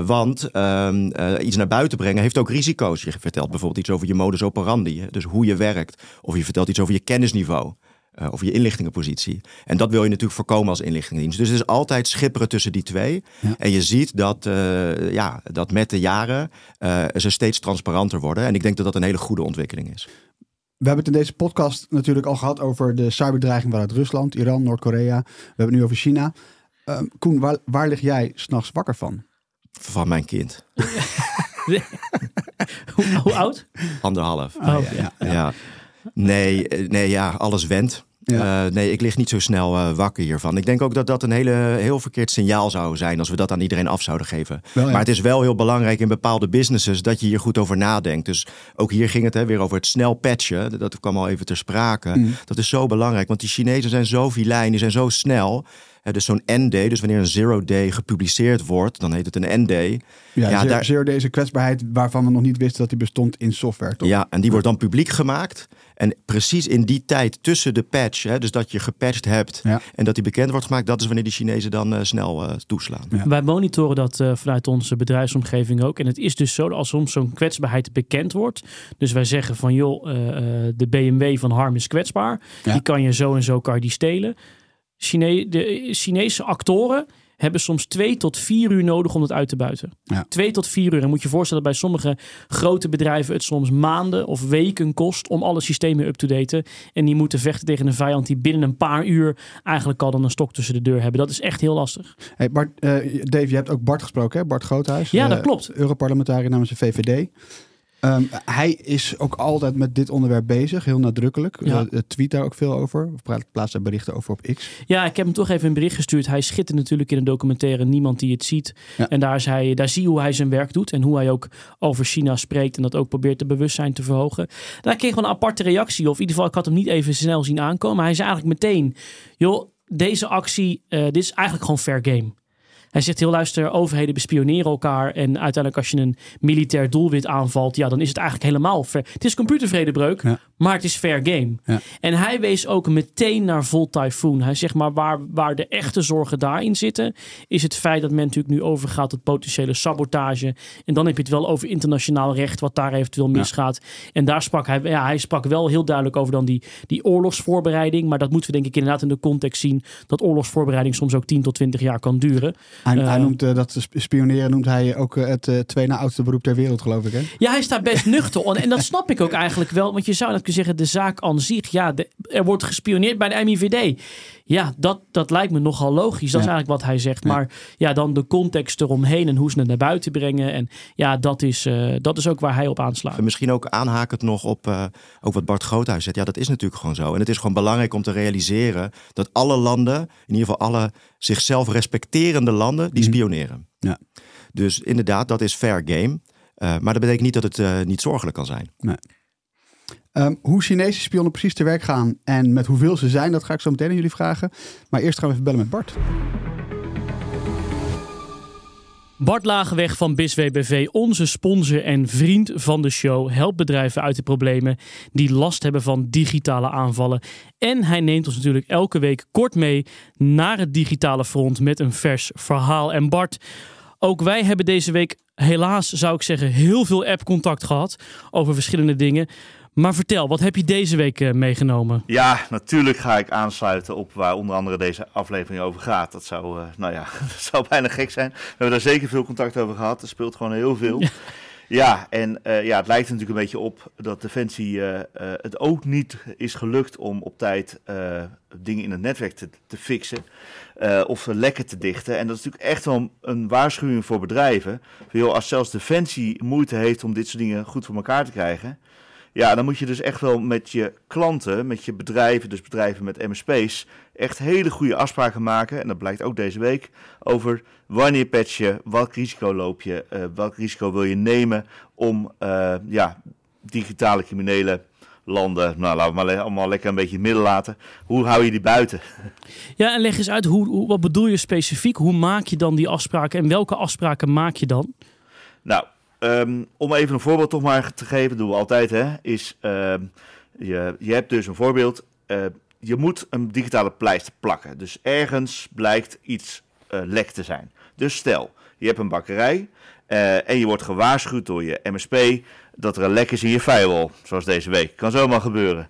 Uh, want uh, iets naar buiten brengen heeft ook risico's. Je vertelt bijvoorbeeld iets over je modus operandi, dus hoe je werkt. Of je vertelt iets over je kennisniveau. Uh, of je inlichtingenpositie. En dat wil je natuurlijk voorkomen als inlichtingendienst. Dus het is altijd schipperen tussen die twee. En je ziet dat, uh, ja, dat met de jaren uh, ze steeds transparanter worden. En ik denk dat dat een hele goede ontwikkeling is. We hebben het in deze podcast natuurlijk al gehad over de cyberdreiging vanuit Rusland, Iran, Noord-Korea. We hebben het nu over China. Uh, Koen, waar, waar lig jij s'nachts wakker van? Van mijn kind. hoe, [LAUGHS] hoe, oud? Anderhalf. Oh, ja, ja, ja. Nee, nee, ja, alles went. Ja. Uh, nee, ik lig niet zo snel uh, wakker hiervan. Ik denk ook dat dat een hele, heel verkeerd signaal zou zijn als we dat aan iedereen af zouden geven. Wel, ja. Maar het is wel heel belangrijk in bepaalde businesses dat je hier goed over nadenkt. Dus ook hier ging het hè, weer over het snel patchen. Dat kwam al even ter sprake. Mm. Dat is zo belangrijk, want die Chinezen zijn zo vilijn, die zijn zo snel. Dus zo'n N-day, dus wanneer een zero-day gepubliceerd wordt, dan heet het een N-day. Ja, ja zero, zero-day is een kwetsbaarheid waarvan we nog niet wisten dat die bestond in software. Toch? Ja, en die wordt dan publiek gemaakt. En precies in die tijd tussen de patch, hè, dus dat je gepatcht hebt ja. en dat die bekend wordt gemaakt, dat is wanneer die Chinezen dan uh, snel uh, toeslaan. Ja. Wij monitoren dat uh, vanuit onze bedrijfsomgeving ook. En het is dus zo dat als soms zo'n kwetsbaarheid bekend wordt, dus wij zeggen van joh, de BMW van Harm is kwetsbaar, ja. die kan je zo en zo kan je die stelen. Chine de Chinese actoren hebben soms twee tot vier uur nodig om het uit te buiten. Ja. Twee tot vier uur. En moet je voorstellen dat bij sommige grote bedrijven het soms maanden of weken kost om alle systemen up to daten. En die moeten vechten tegen een vijand die binnen een paar uur eigenlijk al dan een stok tussen de deur hebben. Dat is echt heel lastig. Hey Bart, uh, Dave, je hebt ook Bart gesproken, hè? Bart Groothuis. Ja, dat uh, klopt. Europarlementariër namens de VVD. Um, hij is ook altijd met dit onderwerp bezig, heel nadrukkelijk. Ja. Uh, tweet daar ook veel over. Of plaatst daar berichten over op X. Ja, ik heb hem toch even een bericht gestuurd. Hij schittert natuurlijk in een documentaire Niemand die het ziet. Ja. En daar, is hij, daar zie je hoe hij zijn werk doet. En hoe hij ook over China spreekt. En dat ook probeert het bewustzijn te verhogen. Daar kreeg ik een aparte reactie. Of in ieder geval, ik had hem niet even snel zien aankomen. Hij zei eigenlijk meteen, joh, deze actie, uh, dit is eigenlijk gewoon fair game. Hij zegt heel luister, overheden bespioneren elkaar. En uiteindelijk als je een militair doelwit aanvalt, ja, dan is het eigenlijk helemaal fair. Het is computervredebreuk, ja. maar het is fair game. Ja. En hij wees ook meteen naar vol typhoon. Hij zegt maar waar, waar de echte zorgen daarin zitten, is het feit dat men natuurlijk nu overgaat tot potentiële sabotage. En dan heb je het wel over internationaal recht, wat daar eventueel misgaat. En daar sprak hij, ja, hij sprak wel heel duidelijk over dan die, die oorlogsvoorbereiding. Maar dat moeten we denk ik inderdaad in de context zien, dat oorlogsvoorbereiding soms ook 10 tot 20 jaar kan duren. Hij, uh, hij noemt uh, dat spioneren noemt hij ook uh, het twee na oudste beroep ter wereld, geloof ik. Hè? Ja, hij staat best nuchter. en, en dat snap ik ook eigenlijk wel. Want je zou dat kunnen zeggen, de zaak aan zich. Ja, de, er wordt gespioneerd bij de MIVD. Ja, dat, dat lijkt me nogal logisch. Dat ja. is eigenlijk wat hij zegt. Maar ja, dan de context eromheen en hoe ze het naar buiten brengen. En ja, dat is, dat is ook waar hij op aanslaat. En misschien ook aanhakend nog op ook wat Bart Groothuis zegt. Ja, dat is natuurlijk gewoon zo. En het is gewoon belangrijk om te realiseren dat alle landen, in ieder geval alle zichzelf respecterende landen, die spioneren. Ja. Dus inderdaad, dat is fair game. Uh, maar dat betekent niet dat het uh, niet zorgelijk kan zijn. Nee. Um, hoe Chinese spionnen precies te werk gaan en met hoeveel ze zijn, dat ga ik zo meteen aan jullie vragen. Maar eerst gaan we even bellen met Bart. Bart Lagenweg van BISWBV, onze sponsor en vriend van de show, helpt bedrijven uit de problemen die last hebben van digitale aanvallen. En hij neemt ons natuurlijk elke week kort mee naar het digitale front met een vers verhaal. En Bart, ook wij hebben deze week helaas, zou ik zeggen, heel veel app-contact gehad over verschillende dingen. Maar vertel, wat heb je deze week uh, meegenomen? Ja, natuurlijk ga ik aansluiten op waar onder andere deze aflevering over gaat. Dat zou, uh, nou ja, [LAUGHS] dat zou bijna gek zijn. We hebben daar zeker veel contact over gehad. Er speelt gewoon heel veel. Ja. Ja, en uh, ja, het lijkt natuurlijk een beetje op dat Defensie uh, uh, het ook niet is gelukt om op tijd dingen in het netwerk te, te fixen of lekken te dichten. En dat is natuurlijk echt wel een waarschuwing voor bedrijven. Joh, als zelfs Defensie moeite heeft om dit soort dingen goed voor elkaar te krijgen, ja, dan moet je dus echt wel met je klanten, met je bedrijven, dus bedrijven met MSP's, echt hele goede afspraken maken. En dat blijkt ook deze week over wanneer patch je, welk risico loop je, uh, welk risico wil je nemen om uh, ja, digitale criminelen landen, nou laten we maar allemaal lekker een beetje in het midden laten. Hoe hou je die buiten? [LAUGHS] Ja, en leg eens uit, hoe, hoe, wat bedoel je specifiek? Hoe maak je dan die afspraken en welke afspraken maak je dan? Nou, Um, om even een voorbeeld toch maar te geven, doen we altijd, hè, is uh, je, je hebt dus een voorbeeld. Uh, je moet een digitale pleister plakken. Dus ergens blijkt iets uh, lek te zijn. Dus stel, je hebt een bakkerij uh, en je wordt gewaarschuwd door je MSP dat er een lek is in je firewall, zoals deze week. Kan zomaar gebeuren.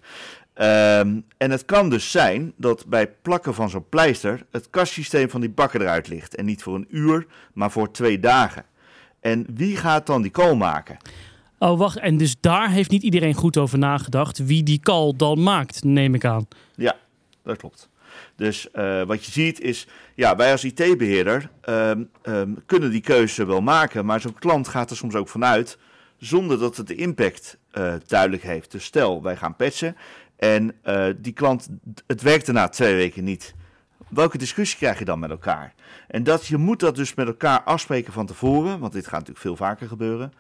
Ehm, en het kan dus zijn dat bij plakken van zo'n pleister het kastsysteem van die bakken eruit ligt. En niet voor een uur, maar voor twee dagen. En wie gaat dan die call maken? Oh, wacht. En dus daar heeft niet iedereen goed over nagedacht wie die call dan maakt, neem ik aan. Ja, dat klopt. Dus uh, wat je ziet is, ja, wij als IT-beheerder um, um, kunnen die keuze wel maken, maar zo'n klant gaat er soms ook vanuit zonder dat het de impact uh, duidelijk heeft. Dus stel, wij gaan patchen en uh, die klant, het werkte na twee weken niet. Welke discussie krijg je dan met elkaar? En dat, je moet dat dus met elkaar afspreken van tevoren, want dit gaat natuurlijk veel vaker gebeuren.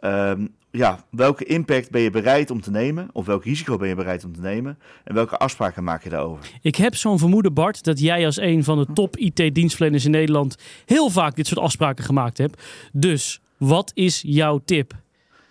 Um, ja, welke impact ben je bereid om te nemen? Of welk risico ben je bereid om te nemen? En welke afspraken maak je daarover? Ik heb zo'n vermoeden, Bart, dat jij als een van de top IT-dienstverleners in Nederland heel vaak dit soort afspraken gemaakt hebt. Dus, wat is jouw tip?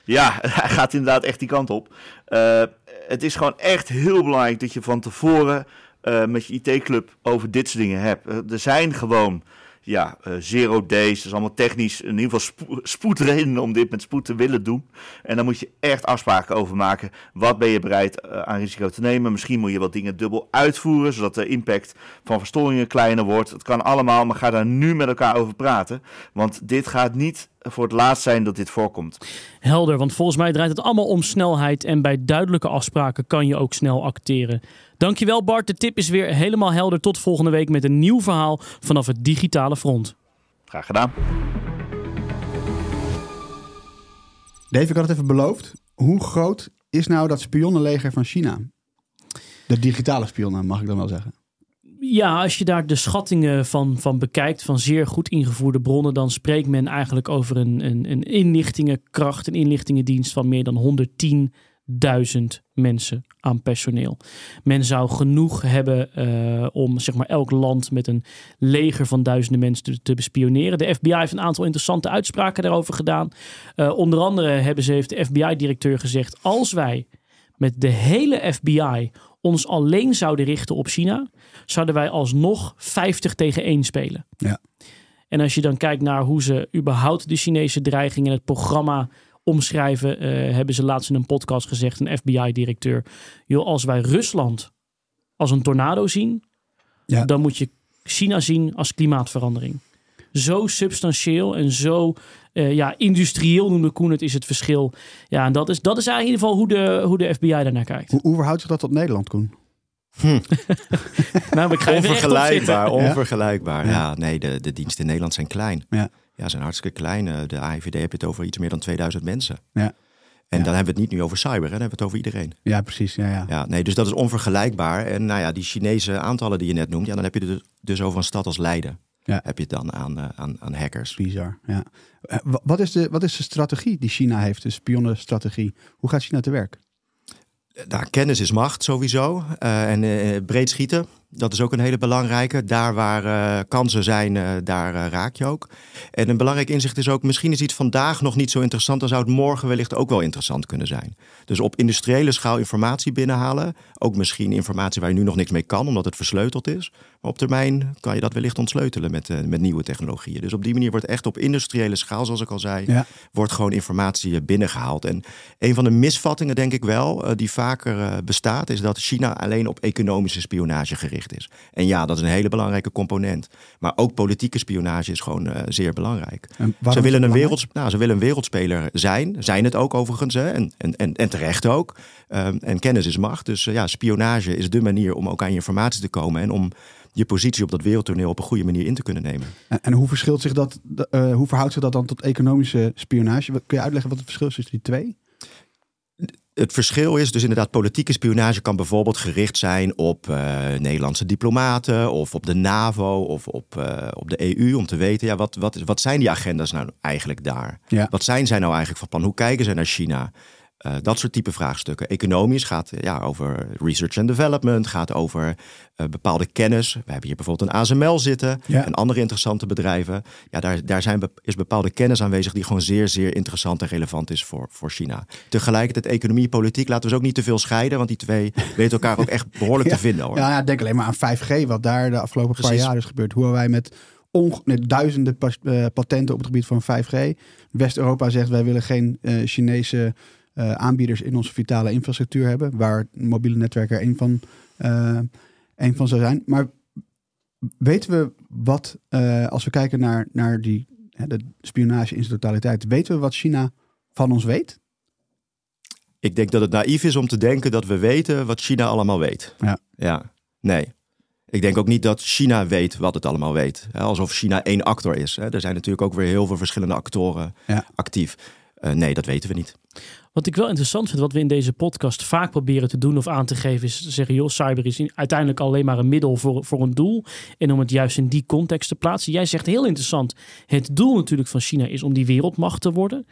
Ja, [LAUGHS] hij gaat inderdaad echt die kant op. Uh, het is gewoon echt heel belangrijk dat je van tevoren uh, met je IT-club over dit soort dingen hebt. Uh, er zijn gewoon ja, uh, zero days, dat is allemaal technisch, in ieder geval spo spoedredenen om dit met spoed te willen doen. En dan moet je echt afspraken over maken. Wat ben je bereid aan risico te nemen? Misschien moet je wat dingen dubbel uitvoeren, zodat de impact van verstoringen kleiner wordt. Het kan allemaal, maar ga daar nu met elkaar over praten. Want dit gaat niet voor het laatst zijn dat dit voorkomt. Helder, want volgens mij draait het allemaal om snelheid en bij duidelijke afspraken kan je ook snel acteren. Dankjewel Bart, de tip is weer helemaal helder. Tot volgende week met een nieuw verhaal vanaf het digitale front. Graag gedaan. Dave, ik had het even beloofd. Hoe groot is nou dat spionnenleger van China? De digitale spionnen, mag ik dan wel zeggen. Ja, als je daar de schattingen van, van bekijkt, van zeer goed ingevoerde bronnen, dan spreekt men eigenlijk over een, een, een inlichtingenkracht, een inlichtingendienst van meer dan 110.000 mensen aan personeel. Men zou genoeg hebben uh, om zeg maar, elk land met een leger van duizenden mensen te, bespioneren. De FBI heeft een aantal interessante uitspraken daarover gedaan. Uh, onder andere hebben ze, heeft de FBI-directeur gezegd: als wij met de hele FBI ons alleen zouden richten op China, zouden wij alsnog 50 tegen 1 spelen. Ja. En als je dan kijkt naar hoe ze überhaupt de Chinese dreiging en het programma omschrijven, uh, hebben ze laatst in een podcast gezegd, een FBI-directeur, joh, als wij Rusland als een tornado zien, ja. dan moet je China zien als klimaatverandering. Zo substantieel en zo uh, ja, industrieel noemde Koen het is het verschil. Ja, en dat is, dat is eigenlijk in ieder geval hoe de, hoe de FBI daarnaar kijkt. Hoe, hoe verhoudt zich dat tot Nederland, Koen? Hm. [LAUGHS] nou, onvergelijkbaar, onvergelijkbaar. Ja. ja, nee, de, de diensten in Nederland zijn klein. Ja. Ja, zijn hartstikke klein. De AIVD heb je het over iets meer dan 2000 mensen. Ja. En Ja. dan hebben we het niet nu over cyber, hè? dan hebben we het over iedereen. Ja, precies. Ja, ja. Ja, nee, dus dat is onvergelijkbaar. En nou ja, die Chinese aantallen die je net noemt, ja, dan heb je het dus- dus over een stad als Leiden. Ja. Heb je het dan aan, uh, aan, aan hackers. Bizar, ja. Uh, wat, is de, wat is de strategie die China heeft, de spionnenstrategie? Hoe gaat China te werk? Nou, kennis is macht sowieso. En breed schieten, dat is ook een hele belangrijke. Daar waar uh, kansen zijn, daar raak je ook. En een belangrijk inzicht is ook, misschien is iets vandaag nog niet zo interessant, dan zou het morgen wellicht ook wel interessant kunnen zijn. Dus op industriële schaal informatie binnenhalen. Ook misschien informatie waar je nu nog niks mee kan, omdat het versleuteld is. Maar op termijn kan je dat wellicht ontsleutelen met, met nieuwe technologieën. Dus op die manier wordt echt op industriële schaal, zoals ik al zei, ja. wordt gewoon informatie binnengehaald. En een van de misvattingen, denk ik wel, die vaker bestaat, is dat China alleen op economische spionage gericht is. En ja, dat is een hele belangrijke component. Maar ook politieke spionage is gewoon uh, zeer belangrijk. Ze willen, een wereld, nou, ze willen een wereldspeler zijn. Zijn het ook overigens. Hè? En, en, en, en terecht ook. Um, en kennis is macht. Dus uh, ja, spionage is de manier om ook aan je informatie te komen. En om je positie op dat wereldtoneel op een goede manier in te kunnen nemen. En, en hoe, verschilt zich dat, uh, hoe verhoudt zich dat dan tot economische spionage? Kun je uitleggen wat het verschil is tussen die twee? Het verschil is dus inderdaad, politieke spionage kan bijvoorbeeld gericht zijn op uh, Nederlandse diplomaten of op de NAVO of op, uh, op de EU. Om te weten, ja, wat, wat, wat zijn die agenda's nou eigenlijk daar? Ja. Wat zijn zij nou eigenlijk van plan? Hoe kijken ze naar China? Uh, dat soort type vraagstukken. Economisch gaat ja, over research and development, gaat over uh, bepaalde kennis. We hebben hier bijvoorbeeld een ASML zitten ja. en andere interessante bedrijven. Ja, daar, daar zijn, is bepaalde kennis aanwezig die gewoon zeer, zeer interessant en relevant is voor, voor China. Tegelijkertijd economie, politiek, laten we ze ook niet te veel scheiden, want die twee [LAUGHS] weten elkaar ook echt behoorlijk ja. te vinden. Hoor. Ja, ja, denk alleen maar aan 5G, wat daar de afgelopen Precies. paar jaar is gebeurd. Hoe wij met duizenden patenten op het gebied van 5G. West-Europa zegt wij willen geen uh, Chinese eh, aanbieders in onze vitale infrastructuur hebben, waar mobiele netwerken er een van, eh, een van zou zijn. Maar weten we wat, eh, als we kijken naar, naar die, hè, de spionage in zijn totaliteit, weten we wat China van ons weet? Ik denk dat het naïef is om te denken dat we weten wat China allemaal weet. Ja. Ja, nee. Ik denk ook niet dat China weet wat het allemaal weet. Alsof China één actor is. Er zijn natuurlijk ook weer heel veel verschillende actoren Ja. actief. Eh, nee, dat weten we niet. Wat ik wel interessant vind, wat we in deze podcast vaak proberen te doen of aan te geven, is te zeggen, joh, cyber is in- uiteindelijk alleen maar een middel voor, voor een doel. En om het juist in die context te plaatsen. Jij zegt heel interessant, het doel natuurlijk van China is om die wereldmacht te worden.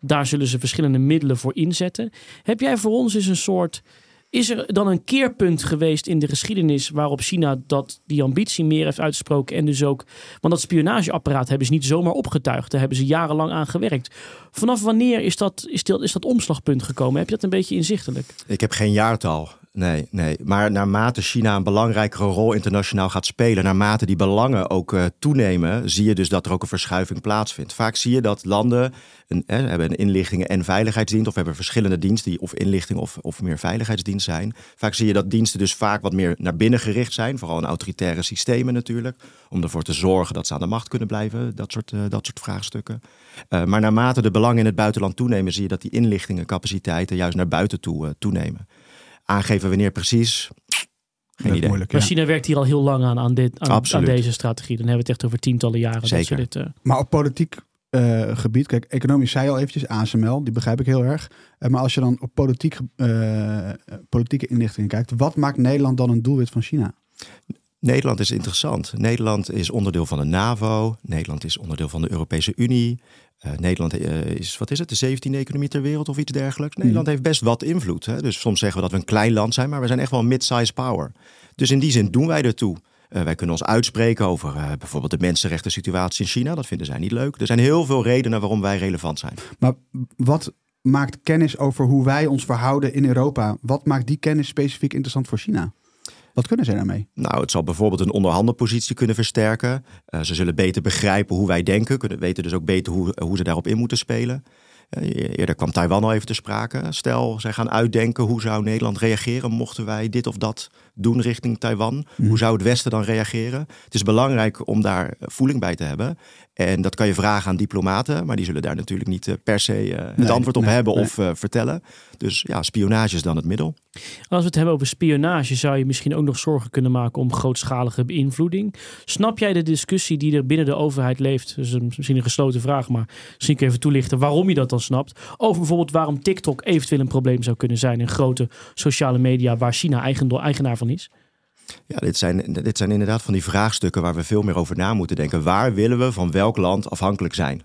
Daar zullen ze verschillende middelen voor inzetten. Heb jij voor ons eens een soort. Is er dan een keerpunt geweest in de geschiedenis waarop China dat die ambitie meer heeft uitgesproken en dus ook, want dat spionageapparaat hebben ze niet zomaar opgetuigd, daar hebben ze jarenlang aan gewerkt. Vanaf wanneer is dat, is dat, is dat omslagpunt gekomen? Heb je dat een beetje inzichtelijk? Ik heb geen jaartal. Nee, nee. Maar naarmate China een belangrijkere rol internationaal gaat spelen, naarmate die belangen ook eh, toenemen, zie je dus dat er ook een verschuiving plaatsvindt. Vaak zie je dat landen een, eh, hebben een inlichtingen- en veiligheidsdienst, of hebben verschillende diensten die of inlichting of, of meer veiligheidsdienst zijn. Vaak zie je dat diensten dus vaak wat meer naar binnen gericht zijn, vooral in autoritaire systemen natuurlijk, om ervoor te zorgen dat ze aan de macht kunnen blijven, dat soort, eh, dat soort vraagstukken. Eh, maar naarmate de belangen in het buitenland toenemen, zie je dat die inlichtingencapaciteiten juist naar buiten toe toenemen. Aangeven wanneer precies, geen Dat is idee. moeilijk, Maar ja. China werkt hier al heel lang aan, aan, dit, aan, deze strategie. Dan hebben we het echt over tientallen jaren. dat ze Zeker. dit, eh, Maar op politiek eh, gebied, kijk, economisch zei je al eventjes, ASML, die begrijp ik heel erg. Eh, maar als je dan op politiek, eh, politieke inlichtingen kijkt, wat maakt Nederland dan een doelwit van China? Nederland is interessant. Nederland is onderdeel van de NAVO. Nederland is onderdeel van de Europese Unie. Eh, Nederland eh, is, wat is het, de 17e economie ter wereld of iets dergelijks. Nederland heeft best wat invloed. Hè? Dus soms zeggen we dat we een klein land zijn, maar we zijn echt wel een mid-size power. Dus in die zin doen wij ertoe. Eh, wij kunnen ons uitspreken over bijvoorbeeld de mensenrechten situatie in China. Dat vinden zij niet leuk. Er zijn heel veel redenen waarom wij relevant zijn. Maar wat maakt kennis over hoe wij ons verhouden in Europa, wat maakt die kennis specifiek interessant voor China? Wat kunnen zij daarmee? Nou, het zal bijvoorbeeld een onderhandelpositie kunnen versterken. Eh, ze zullen beter begrijpen hoe wij denken, kunnen weten dus ook beter hoe, hoe ze daarop in moeten spelen. Eh, eerder kwam Taiwan al even te sprake. Stel, zij gaan uitdenken hoe zou Nederland reageren mochten wij dit of dat doen richting Taiwan. Hoe zou het Westen dan reageren? Het is belangrijk om daar voeling bij te hebben. En dat kan je vragen aan diplomaten, maar die zullen daar natuurlijk niet eh, per se eh, het Nee, antwoord op nee, hebben nee. of eh, vertellen. Dus ja, spionage is dan het middel. Als we het hebben over spionage, zou je misschien ook nog zorgen kunnen maken om grootschalige beïnvloeding. Snap jij de discussie die er binnen de overheid leeft? Een- misschien een gesloten vraag, maar misschien kun je even toelichten waarom je dat dan snapt. Over bijvoorbeeld waarom TikTok eventueel een probleem zou kunnen zijn in grote sociale media waar China eigenaar van is. Ja, dit zijn, dit zijn inderdaad van die vraagstukken waar we veel meer over na moeten denken. Waar willen we van welk land afhankelijk zijn?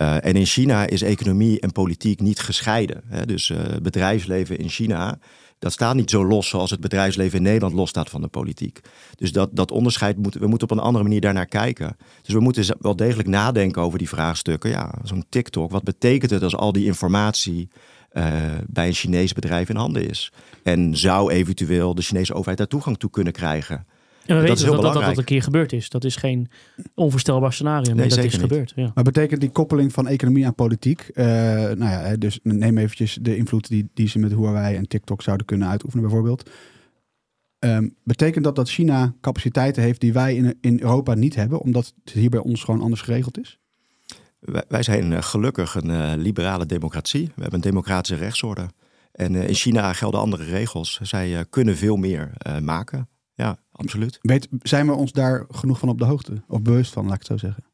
Eh, en in China is economie en politiek niet gescheiden. Hè? Dus eh, bedrijfsleven in China, dat staat niet zo los zoals het bedrijfsleven in Nederland losstaat van de politiek. Dus dat, dat onderscheid moeten we moeten op een andere manier daarnaar kijken. Dus we moeten wel degelijk nadenken over die vraagstukken. Ja, zo'n TikTok, wat betekent het als al die informatie eh, bij een Chinees bedrijf in handen is? En zou eventueel de Chinese overheid daar toegang toe kunnen krijgen? En we Dat weten is heel dat, dat dat een keer gebeurd is. Dat is geen onvoorstelbaar scenario, maar Nee, dat is niet. gebeurd. Ja. Maar betekent die koppeling van economie aan politiek, eh, nou ja, hè, dus neem eventjes de invloed die, die ze met Huawei en TikTok zouden kunnen uitoefenen bijvoorbeeld. Ehm, betekent dat dat China capaciteiten heeft die wij in, in Europa niet hebben, omdat het hier bij ons gewoon anders geregeld is? Wij, wij zijn eh, gelukkig een eh, liberale democratie. We hebben een democratische rechtsorde. En eh, in China gelden andere regels. Zij eh, kunnen veel meer eh, maken. Ja, absoluut. Weet, zijn we ons daar genoeg van op de hoogte? Of bewust van, laat ik het zo zeggen?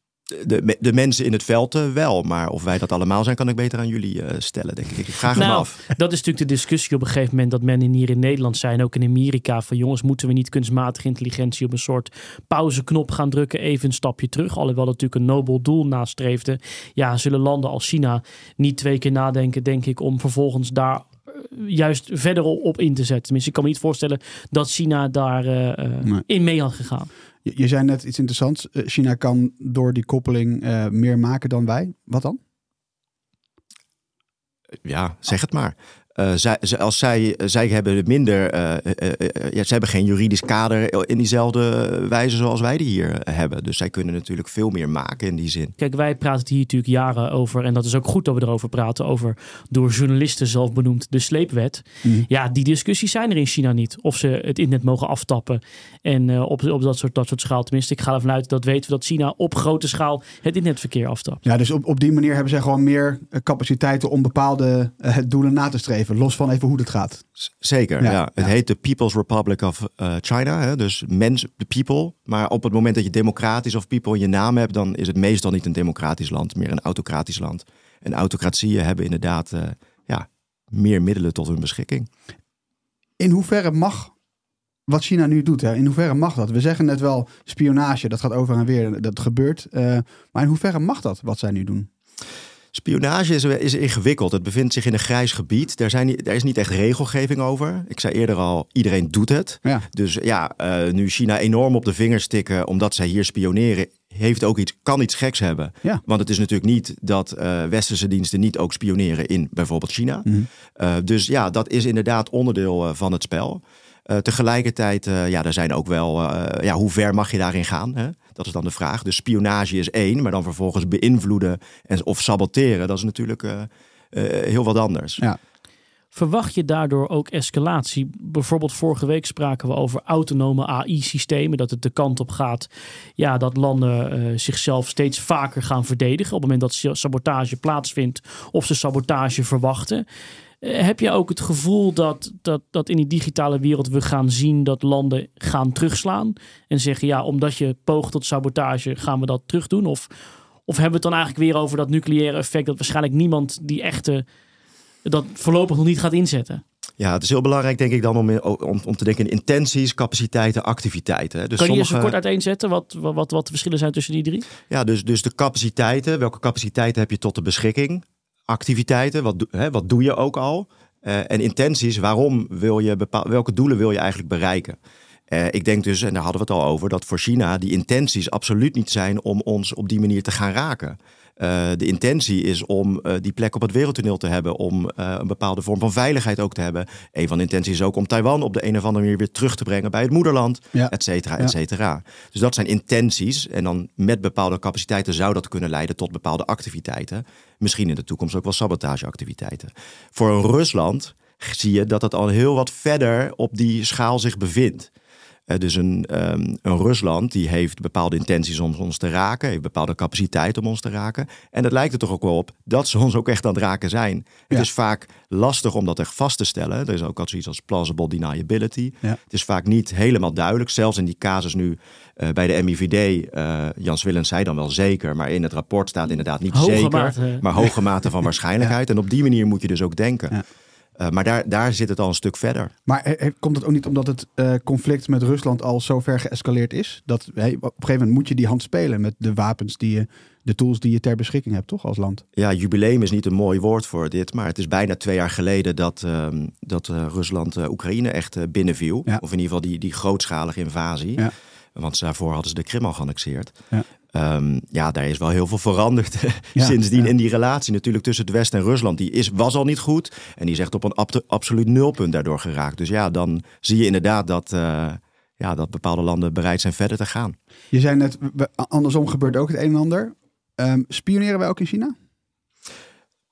De, de, mensen in het veld eh, wel. Maar of wij dat allemaal zijn, kan ik beter aan jullie eh, stellen, denk ik. Ik vraag hem Nou, af. dat is natuurlijk de discussie op een gegeven moment dat men hier in Nederland zijn, ook in Amerika, van jongens, moeten we niet kunstmatige intelligentie op een soort pauzeknop gaan drukken, even een stapje terug, alhoewel het natuurlijk een nobel doel nastreefde. Ja, zullen landen als China niet twee keer nadenken, denk ik, om vervolgens daar juist verder op in te zetten. Tenminste, ik kan me niet voorstellen dat China daar eh, eh, Nee. in mee had gegaan. Je, je zei net iets interessants. Eh, China kan door die koppeling eh, meer maken dan wij. Wat dan? Ja, zeg het maar. Uh, zij, als zij, zij hebben minder, uh, uh, ja, ze hebben geen juridisch kader in diezelfde wijze zoals wij die hier hebben. Dus zij kunnen natuurlijk veel meer maken in die zin. Kijk, wij praten hier natuurlijk jaren over, en dat is ook goed dat we erover praten, over door journalisten zelf benoemd de sleepwet. Mm. Ja, die discussies zijn er in China niet. Of ze het internet mogen aftappen en op, op dat, soort, dat soort schaal. Tenminste, ik ga ervan uit dat weten we dat China op grote schaal het internetverkeer aftapt. Ja, dus op, op die manier hebben zij gewoon meer capaciteiten om bepaalde doelen na te streven los van even hoe het gaat. Zeker, ja. Het heet de People's Republic of uh, China, hè? dus mens, de people. Maar op het moment dat je democratisch of people in je naam hebt, dan is het meestal niet een democratisch land, meer een autocratisch land. En autocratieën hebben inderdaad uh, ja, meer middelen tot hun beschikking. In hoeverre mag wat China nu doet, hè, in hoeverre mag dat? We zeggen net wel spionage, dat gaat over en weer, dat gebeurt. Uh, maar in hoeverre mag dat, wat zij nu doen? Spionage is, is, ingewikkeld. Het bevindt zich in een grijs gebied. Daar, zijn, er is niet echt regelgeving over. Ik zei eerder al, iedereen doet het. Ja. Dus ja, uh, nu China enorm op de vingers stikken omdat zij hier spioneren, heeft ook iets, kan iets geks hebben. Ja. Want het is natuurlijk niet dat uh, westerse diensten niet ook spioneren in bijvoorbeeld China. Mm uh, dus ja, dat is inderdaad onderdeel van het spel. Tegelijkertijd, ja, er zijn ook wel, ja, hoe ver mag je daarin gaan? Hè? Dat is dan de vraag. Dus spionage is één, maar dan vervolgens beïnvloeden en, of saboteren, dat is natuurlijk heel wat anders. Ja. Verwacht je daardoor ook escalatie? Bijvoorbeeld vorige week spraken we over autonome AI-systemen. Dat het de kant op gaat ja, dat landen zichzelf steeds vaker gaan verdedigen. Op het moment dat sabotage plaatsvindt of ze sabotage verwachten. Eh, heb je ook het gevoel dat, dat, dat in die digitale wereld we gaan zien dat landen gaan terugslaan? En zeggen ja, omdat je poogt tot sabotage gaan we dat terugdoen? Of, of hebben we het dan eigenlijk weer over dat nucleaire effect dat waarschijnlijk niemand die echte dat voorlopig nog niet gaat inzetten? Ja, het is heel belangrijk, denk ik, dan om, om, om te denken in intenties, capaciteiten, activiteiten. Dus kan je sommige... eens kort uiteenzetten wat, wat, wat de verschillen zijn tussen die drie? Ja, dus, dus de capaciteiten. Welke capaciteiten heb je tot de beschikking? Activiteiten, wat, hè, wat doe je ook al? Uh, en intenties, waarom wil je bepaal, welke doelen wil je eigenlijk bereiken? Uh, ik denk dus, en daar hadden we het al over, dat voor China die intenties absoluut niet zijn om ons op die manier te gaan raken. Uh, de intentie is om uh, die plek op het wereldtoneel te hebben, om uh, een bepaalde vorm van veiligheid ook te hebben. Een van de intenties is ook om Taiwan op de een of andere manier weer terug te brengen bij het moederland, ja. et cetera, et cetera. Dus dat zijn intenties en dan met bepaalde capaciteiten zou dat kunnen leiden tot bepaalde activiteiten. Misschien in de toekomst ook wel sabotageactiviteiten. Voor een Rusland zie je dat het al heel wat verder op die schaal zich bevindt. Uh, dus een, um, een, Rusland die heeft bepaalde intenties om ons te raken, heeft bepaalde capaciteit om ons te raken. En het lijkt er toch ook wel op dat ze ons ook echt aan het raken zijn. Ja. Het is vaak lastig om dat echt vast te stellen. Er is ook al zoiets als plausible deniability. Ja. Het is vaak niet helemaal duidelijk. Zelfs in die casus nu uh, bij de MIVD, uh, eh, Jans Willens zei dan wel zeker, maar in het rapport staat inderdaad niet hoge zeker, mate. maar hoge mate van [LAUGHS] waarschijnlijkheid. En op die manier moet je dus ook denken. Uh, maar daar, daar zit het al een stuk verder. Maar he, komt het ook niet omdat het uh, conflict met Rusland al zo ver geëscaleerd is? Dat hey, op een gegeven moment moet je die hand spelen met de wapens die je, de tools die je ter beschikking hebt, toch als land? Ja, jubileum is niet een mooi woord voor dit, maar het is bijna twee jaar geleden dat, uh, dat Rusland Oekraïne echt binnenviel. Ja. Of in ieder geval die, die grootschalige invasie. Ja. Want daarvoor hadden ze de Krim al geannexeerd. Ja. Um, ja, daar is wel heel veel veranderd [LAUGHS] ja, sindsdien ja. in die relatie natuurlijk tussen het Westen en Rusland. Die is, was al niet goed en die is echt op een ab absoluut nulpunt daardoor geraakt. Dus ja, dan zie je inderdaad dat, uh, ja, dat bepaalde landen bereid zijn verder te gaan. Je zei net, andersom gebeurt ook het een en ander. Um, spioneren wij ook in China?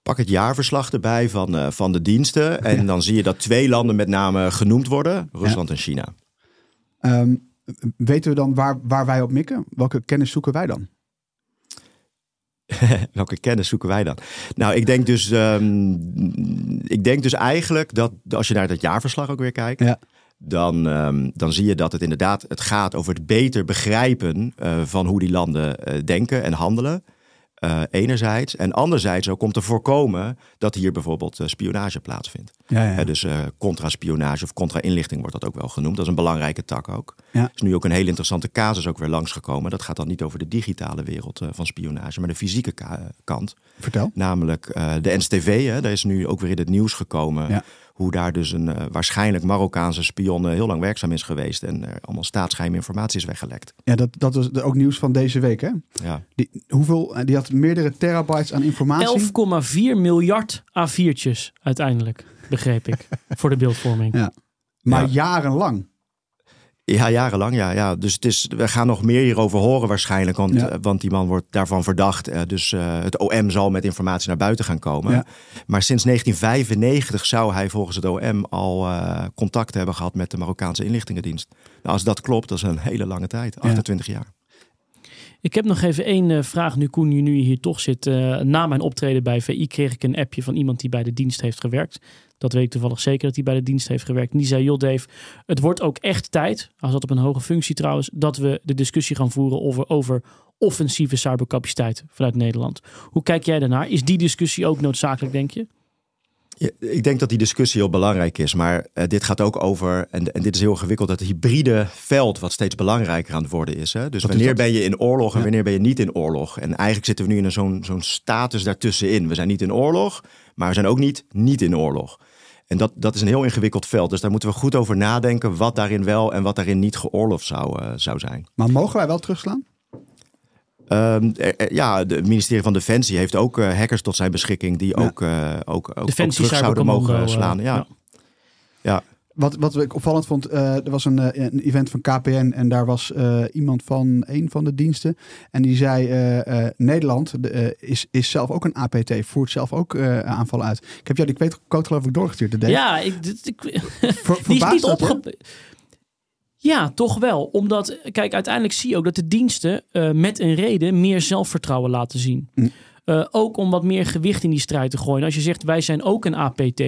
Pak het jaarverslag erbij van, uh, van de diensten en ja. dan zie je dat twee landen met name genoemd worden, Rusland en China. Um, weten we dan waar, waar wij op mikken? Welke kennis zoeken wij dan? [LAUGHS] Welke kennis zoeken wij dan? Nou, ik denk dus, um, ik denk dus eigenlijk dat als je naar dat jaarverslag ook weer kijkt, ja. dan, um, dan zie je dat het inderdaad het gaat over het beter begrijpen uh, van hoe die landen uh, denken en handelen. Uh, enerzijds. En anderzijds ook om te voorkomen dat hier bijvoorbeeld uh, spionage plaatsvindt. Ja, ja. Uh, dus contra-spionage of contra-inlichting wordt dat ook wel genoemd. Dat is een belangrijke tak ook. Ja. Er is nu ook een hele interessante casus ook weer langsgekomen. Dat gaat dan niet over de digitale wereld van spionage, maar de fysieke kant. Vertel. Namelijk de NSTV. Hè, daar is nu ook weer in het nieuws gekomen. Hoe daar dus een uh, waarschijnlijk Marokkaanse spion heel lang werkzaam is geweest en er allemaal staatsgeheime informatie is weggelekt. Ja, dat, dat was ook nieuws van deze week, hè? Ja. Die, hoeveel, die had meerdere terabytes aan informatie. 11,4 miljard A4'tjes uiteindelijk, begreep ik, [LAUGHS] voor de beeldvorming. Ja. Maar jarenlang. Ja, jarenlang, ja. ja. Dus het is, we gaan nog meer hierover horen waarschijnlijk. Want, eh, want die man wordt daarvan verdacht. Uh, dus uh, het OM zal met informatie naar buiten gaan komen. Ja. Maar sinds 1995 zou hij volgens het OM al contact hebben gehad met de Marokkaanse inlichtingendienst. Nou, als dat klopt, dat is een hele lange tijd. 28 jaar. Ik heb nog even één vraag. Nu Koen, nu je hier toch zit. na mijn optreden bij VI kreeg ik een appje van iemand die bij de dienst heeft gewerkt. Dat weet ik toevallig zeker dat hij bij de dienst heeft gewerkt. En die zei, joh Dave, het wordt ook echt tijd, als dat op een hoge functie trouwens, dat we de discussie gaan voeren over, over offensieve cybercapaciteit vanuit Nederland. Hoe kijk jij daarnaar? Is die discussie ook noodzakelijk, denk je? Ja, ik denk dat die discussie heel belangrijk is. Maar uh, dit gaat ook over, en, en, dit is heel gewikkeld, het hybride veld wat steeds belangrijker aan het worden is. Hè? Dus Wat wanneer is ben je in oorlog en Ja. wanneer ben je niet in oorlog? En eigenlijk zitten we nu in een zo'n zo'n status daartussenin. We zijn niet in oorlog, maar we zijn ook niet niet in oorlog. En dat, dat is een heel ingewikkeld veld. Dus daar moeten we goed over nadenken wat daarin wel en wat daarin niet geoorloofd zou, eh, zou zijn. Maar mogen wij wel terugslaan? Ehm, er- er- ja, het ministerie van Defensie heeft ook eh, hackers tot zijn beschikking die Ja. ook, eh, ook, ook, ook Defensie terug zouden mogen eh, slaan. Ja. ja. Ja. Wat, wat ik opvallend vond, eh, er was een, eh, een event van KPN en daar was eh, iemand van een van de diensten. En die zei, eh, eh, Nederland de, eh, is, is zelf ook een APT, voert zelf ook eh, aanvallen uit. Ik heb jou die code geloof ik doorgestuurd, de. Ja, ik, dit- ik, Ver, [LAUGHS] die is niet dat, hè? opge... Ja, toch wel. Omdat, kijk, uiteindelijk zie je ook dat de diensten eh, met een reden meer zelfvertrouwen laten zien. Hm. Eh, ook om wat meer gewicht in die strijd te gooien. Als je zegt wij zijn ook een APT,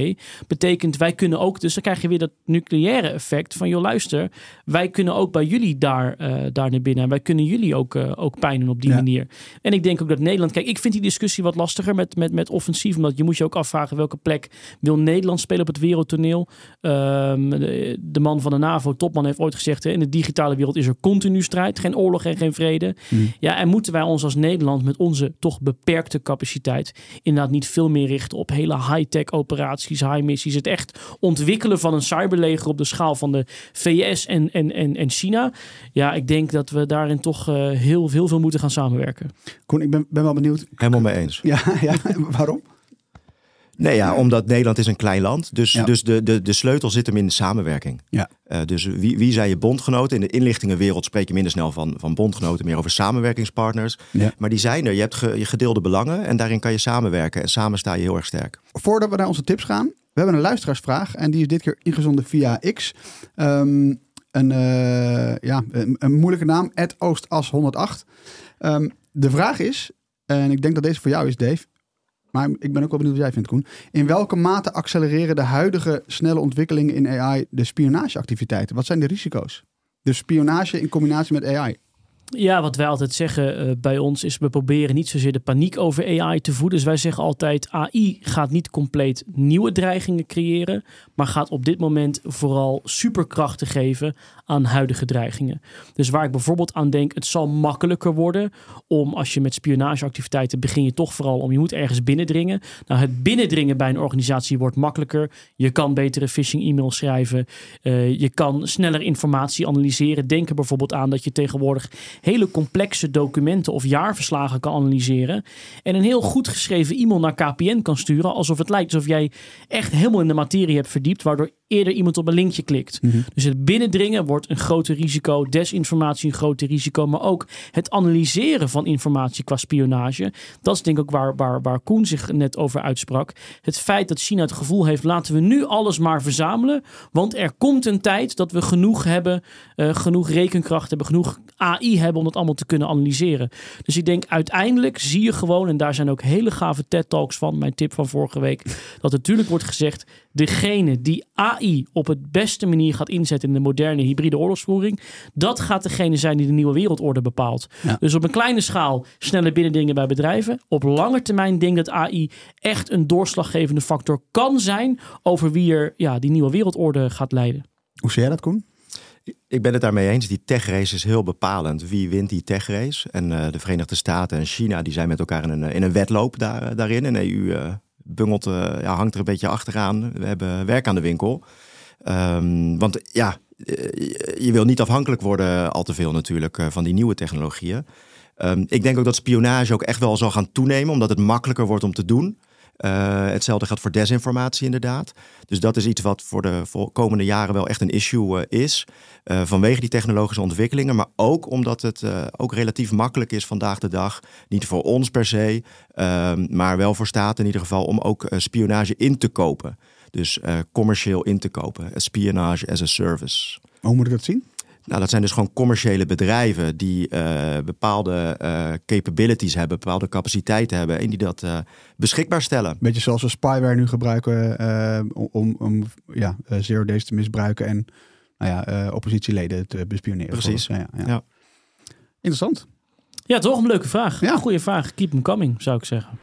betekent wij kunnen ook. Dus dan krijg je weer dat nucleaire effect van joh, luister, wij kunnen ook bij jullie daar, eh, daar naar binnen. En wij kunnen jullie ook, eh, ook pijn doen op die Ja. manier. En ik denk ook dat Nederland. Kijk, ik vind die discussie wat lastiger met, met, met offensief. Omdat je moet je ook afvragen welke plek wil Nederland spelen op het wereldtoneel. Ehm, de, de man van de NAVO, topman, heeft ooit gezegd: hè, in de digitale wereld is er continu strijd, geen oorlog en geen vrede. Hmm. Ja, en moeten wij ons als Nederland met onze toch beperkte capaciteit inderdaad niet veel meer richten op hele high-tech operaties, high missies, het echt ontwikkelen van een cyberleger op de schaal van de VS en, en, en, en China. Ja, ik denk dat we daarin toch eh, heel, heel veel moeten gaan samenwerken. Koen, ik ben, ben wel benieuwd. Helemaal mee eens. Ja, [LAUGHS] ja waarom? Nee, ja, omdat Nederland is een klein land. Dus, Ja. dus de, de, de sleutel zit hem in de samenwerking. Ja. Eh, dus wie, wie zijn je bondgenoten? In de inlichtingenwereld spreek je minder snel van, van bondgenoten, meer over samenwerkingspartners. Ja. Maar die zijn er. Je hebt ge- je gedeelde belangen en daarin kan je samenwerken. En samen sta je heel erg sterk. Voordat we naar onze tips gaan, we hebben een luisteraarsvraag en die is dit keer ingezonden via X. Ehm, een, eh, ja, een, een moeilijke naam, oostas108. Ehm, de vraag is, en ik denk dat deze voor jou is, Dave. Maar ik ben ook wel benieuwd wat jij vindt, Koen. In welke mate accelereren de huidige snelle ontwikkelingen in AI de spionageactiviteiten? Wat zijn de risico's? Dus spionage in combinatie met AI. Ja, wat wij altijd zeggen eh, bij ons is, we proberen niet zozeer de paniek over AI te voeden. Dus wij zeggen altijd, AI gaat niet compleet nieuwe dreigingen creëren, maar gaat op dit moment vooral superkrachten geven aan huidige dreigingen. Dus waar ik bijvoorbeeld aan denk, het zal makkelijker worden om, als je met spionageactiviteiten begin je toch vooral om, je moet ergens binnendringen. Nou, het binnendringen bij een organisatie wordt makkelijker. Je kan betere phishing e-mails schrijven. Eh, je kan sneller informatie analyseren. Denk er bijvoorbeeld aan dat je tegenwoordig hele complexe documenten of jaarverslagen kan analyseren. En een heel goed geschreven e-mail naar KPN kan sturen. Alsof het lijkt alsof jij echt helemaal in de materie hebt verdiept. Waardoor eerder iemand op een linkje klikt. Dus het binnendringen wordt een groter risico. Desinformatie een groter risico. Maar ook het analyseren van informatie qua spionage. Dat is denk ik ook waar, waar, waar Koen zich net over uitsprak. Het feit dat China het gevoel heeft, laten we nu alles maar verzamelen. Want er komt een tijd dat we genoeg hebben, eh, genoeg rekenkracht hebben, genoeg AI hebben om dat allemaal te kunnen analyseren. Dus ik denk uiteindelijk zie je gewoon, en daar zijn ook hele gave TED-talks van, mijn tip van vorige week, dat natuurlijk wordt gezegd, degene die AI op het beste manier gaat inzetten in de moderne hybride oorlogsvoering, dat gaat degene zijn die de nieuwe wereldorde bepaalt. Ja. Dus op een kleine schaal snelle binnendringen bij bedrijven. Op lange termijn denk ik dat AI echt een doorslaggevende factor kan zijn over wie er ja, die nieuwe wereldorde gaat leiden. Hoe zie jij dat, Koen? Ik ben het daarmee eens. Die techrace is heel bepalend. Wie wint die techrace? En eh, de Verenigde Staten en China die zijn met elkaar in een, in een wedloop daar, daarin. En EU eh, bungelt, ja, hangt er een beetje achteraan. We hebben werk aan de winkel. Ehm, want ja, je wil niet afhankelijk worden al te veel natuurlijk van die nieuwe technologieën. Ehm, ik denk ook dat spionage ook echt wel zal gaan toenemen, omdat het makkelijker wordt om te doen. Uh, hetzelfde geldt voor desinformatie inderdaad. Dus dat is iets wat voor de komende jaren wel echt een issue uh, is. Uh, vanwege die technologische ontwikkelingen, maar ook omdat het ook relatief makkelijk is vandaag de dag. Niet voor ons per se, ehm, maar wel voor staten in ieder geval om ook spionage in te kopen. Dus commercieel in te kopen. Spionage as a service. Hoe moet ik dat zien? Nou, dat zijn dus gewoon commerciële bedrijven die uh, bepaalde uh, capabilities hebben, bepaalde capaciteiten hebben en die dat uh, beschikbaar stellen. Beetje zoals we spyware nu gebruiken om, om ja, zero days te misbruiken en nou ja, oppositieleden te bespioneren. Precies. Ja, ja. ja, Interessant. Ja, toch een leuke vraag. Ja. Goeie vraag. Keep them coming, zou ik zeggen.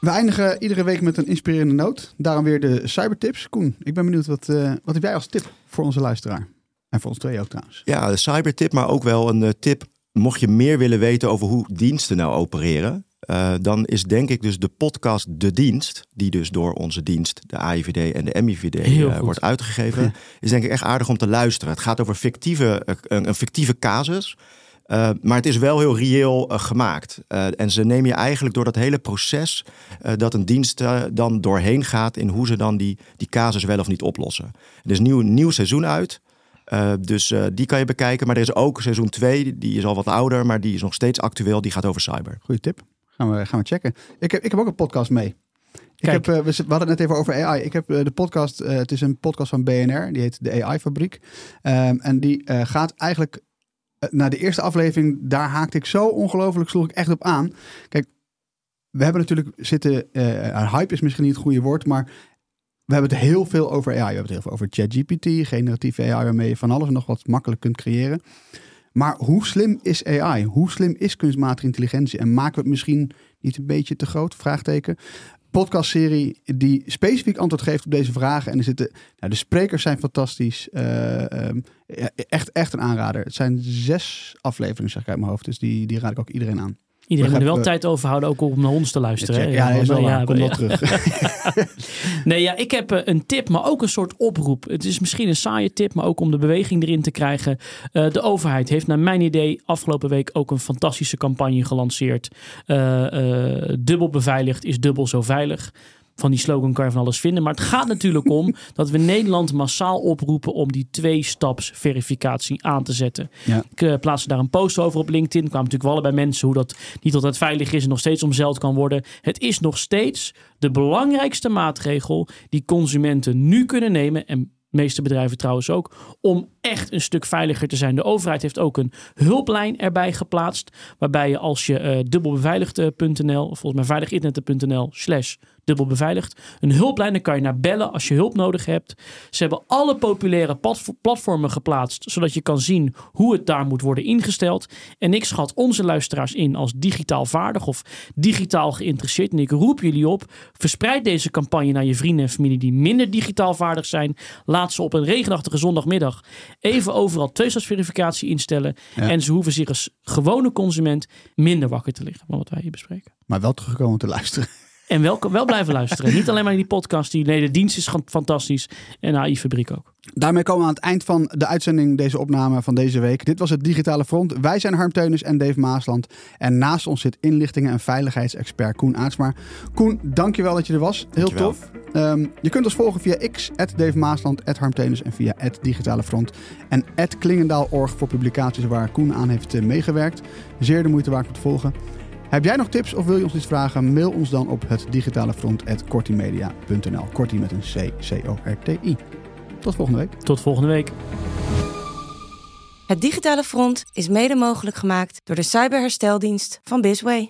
We eindigen iedere week met een inspirerende noot. Daarom weer de cybertips. Koen, ik ben benieuwd, wat, uh, wat heb jij als tip voor onze luisteraar? En voor ons twee ook trouwens. Ja, de cybertip, maar ook wel een uh, tip. Mocht je meer willen weten over hoe diensten nou opereren, uh, dan is denk ik dus de podcast De Dienst, die dus door onze dienst, de AIVD en de MIVD, wordt uitgegeven, is denk ik echt aardig om te luisteren. Het gaat over fictieve, een, een fictieve casus. Uh, maar het is wel heel reëel uh, gemaakt. Uh, en ze nemen je eigenlijk door dat hele proces dat een dienst dan doorheen gaat in hoe ze dan die, die casus wel of niet oplossen. Er is een nieuw, nieuw seizoen uit. dus die kan je bekijken. Maar er is ook seizoen 2, die is al wat ouder, maar die is nog steeds actueel. Die gaat over cyber. Goeie tip. Gaan we, gaan we checken. Ik heb, ik heb ook een podcast mee. Ik heb, we, we, hadden het net even over AI. Ik heb de podcast, het is een podcast van BNR, die heet de AI-fabriek. Um, en die gaat eigenlijk na de eerste aflevering, daar haakte ik zo ongelooflijk, sloeg ik echt op aan. Kijk, we hebben natuurlijk zitten, uh, hype is misschien niet het goede woord, maar we hebben het heel veel over AI. We hebben het heel veel over ChatGPT, generatieve AI, waarmee je van alles en nog wat makkelijk kunt creëren. Maar hoe slim is AI? Hoe slim is kunstmatige intelligentie? En maken we het misschien niet een beetje te groot? Vraagteken podcastserie die specifiek antwoord geeft op deze vragen. En er zitten, nou, de sprekers zijn fantastisch. Uh, echt, echt een aanrader. Het zijn zes afleveringen, zeg ik uit mijn hoofd. Dus die, die raad ik ook iedereen aan. Iedereen moet er wel tijd over houden, ook om naar ons te luisteren. Ja, ja, wel ja, kom wel terug. [LAUGHS] nee, ja, ik heb eh, een tip, maar ook een soort oproep. Het is misschien een saaie tip, maar ook om de beweging erin te krijgen. Uh, de overheid heeft naar mijn idee afgelopen week ook een fantastische campagne gelanceerd. Uh, dubbel beveiligd is dubbel zo veilig van die slogan kan je van alles vinden. Maar het gaat natuurlijk om [LAUGHS] dat we Nederland massaal oproepen om die twee-staps verificatie aan te zetten. Ja. Ik uh, plaatste daar een post over op LinkedIn. Er kwamen natuurlijk wel bij mensen hoe dat niet altijd veilig is en nog steeds omzeild kan worden. Het is nog steeds de belangrijkste maatregel die consumenten nu kunnen nemen en meeste bedrijven trouwens ook, om echt een stuk veiliger te zijn. De overheid heeft ook een hulplijn erbij geplaatst, waarbij je als je uh, dubbelbeveiligd.nl, volgens mij veiliginternet.nl slash dubbelbeveiligd, een hulplijn, dan kan je naar bellen als je hulp nodig hebt. Ze hebben alle populaire platformen geplaatst, zodat je kan zien hoe het daar moet worden ingesteld. En ik schat onze luisteraars in als digitaal vaardig of digitaal geïnteresseerd. En ik roep jullie op, verspreid deze campagne naar je vrienden en familie die minder digitaal vaardig zijn. Laat ze op een regenachtige zondagmiddag even overal tweestapsverificatie instellen. En ze hoeven zich als gewone consument minder wakker te liggen van wat wij hier bespreken. Maar wel terugkomen te luisteren. En wel, wel blijven luisteren. Niet alleen maar die podcast. Die, nee, de dienst is fantastisch. En AI Fabriek ook. Daarmee komen we aan het eind van de uitzending, deze opname van deze week. Dit was het Digitale Front. Wij zijn Harm Teunis en Dave Maasland. En naast ons zit inlichtingen- en veiligheidsexpert Koen Aartsma. Koen, dankjewel dat je er was. Heel tof. Um, je kunt ons volgen via X, Dave Maasland, Harm Teunis en via Digitale Front. En Klingendaal.org voor publicaties waar Koen aan heeft eh, meegewerkt. Zeer de moeite waard om te volgen. Heb jij nog tips of wil je ons iets vragen? Mail ons dan op het digitale front@kortimedia.nl. Korti met een C, C-O-R-T-I. Tot volgende week. Tot volgende week. Het Digitale Front is mede mogelijk gemaakt door de cyberhersteldienst van Bisway.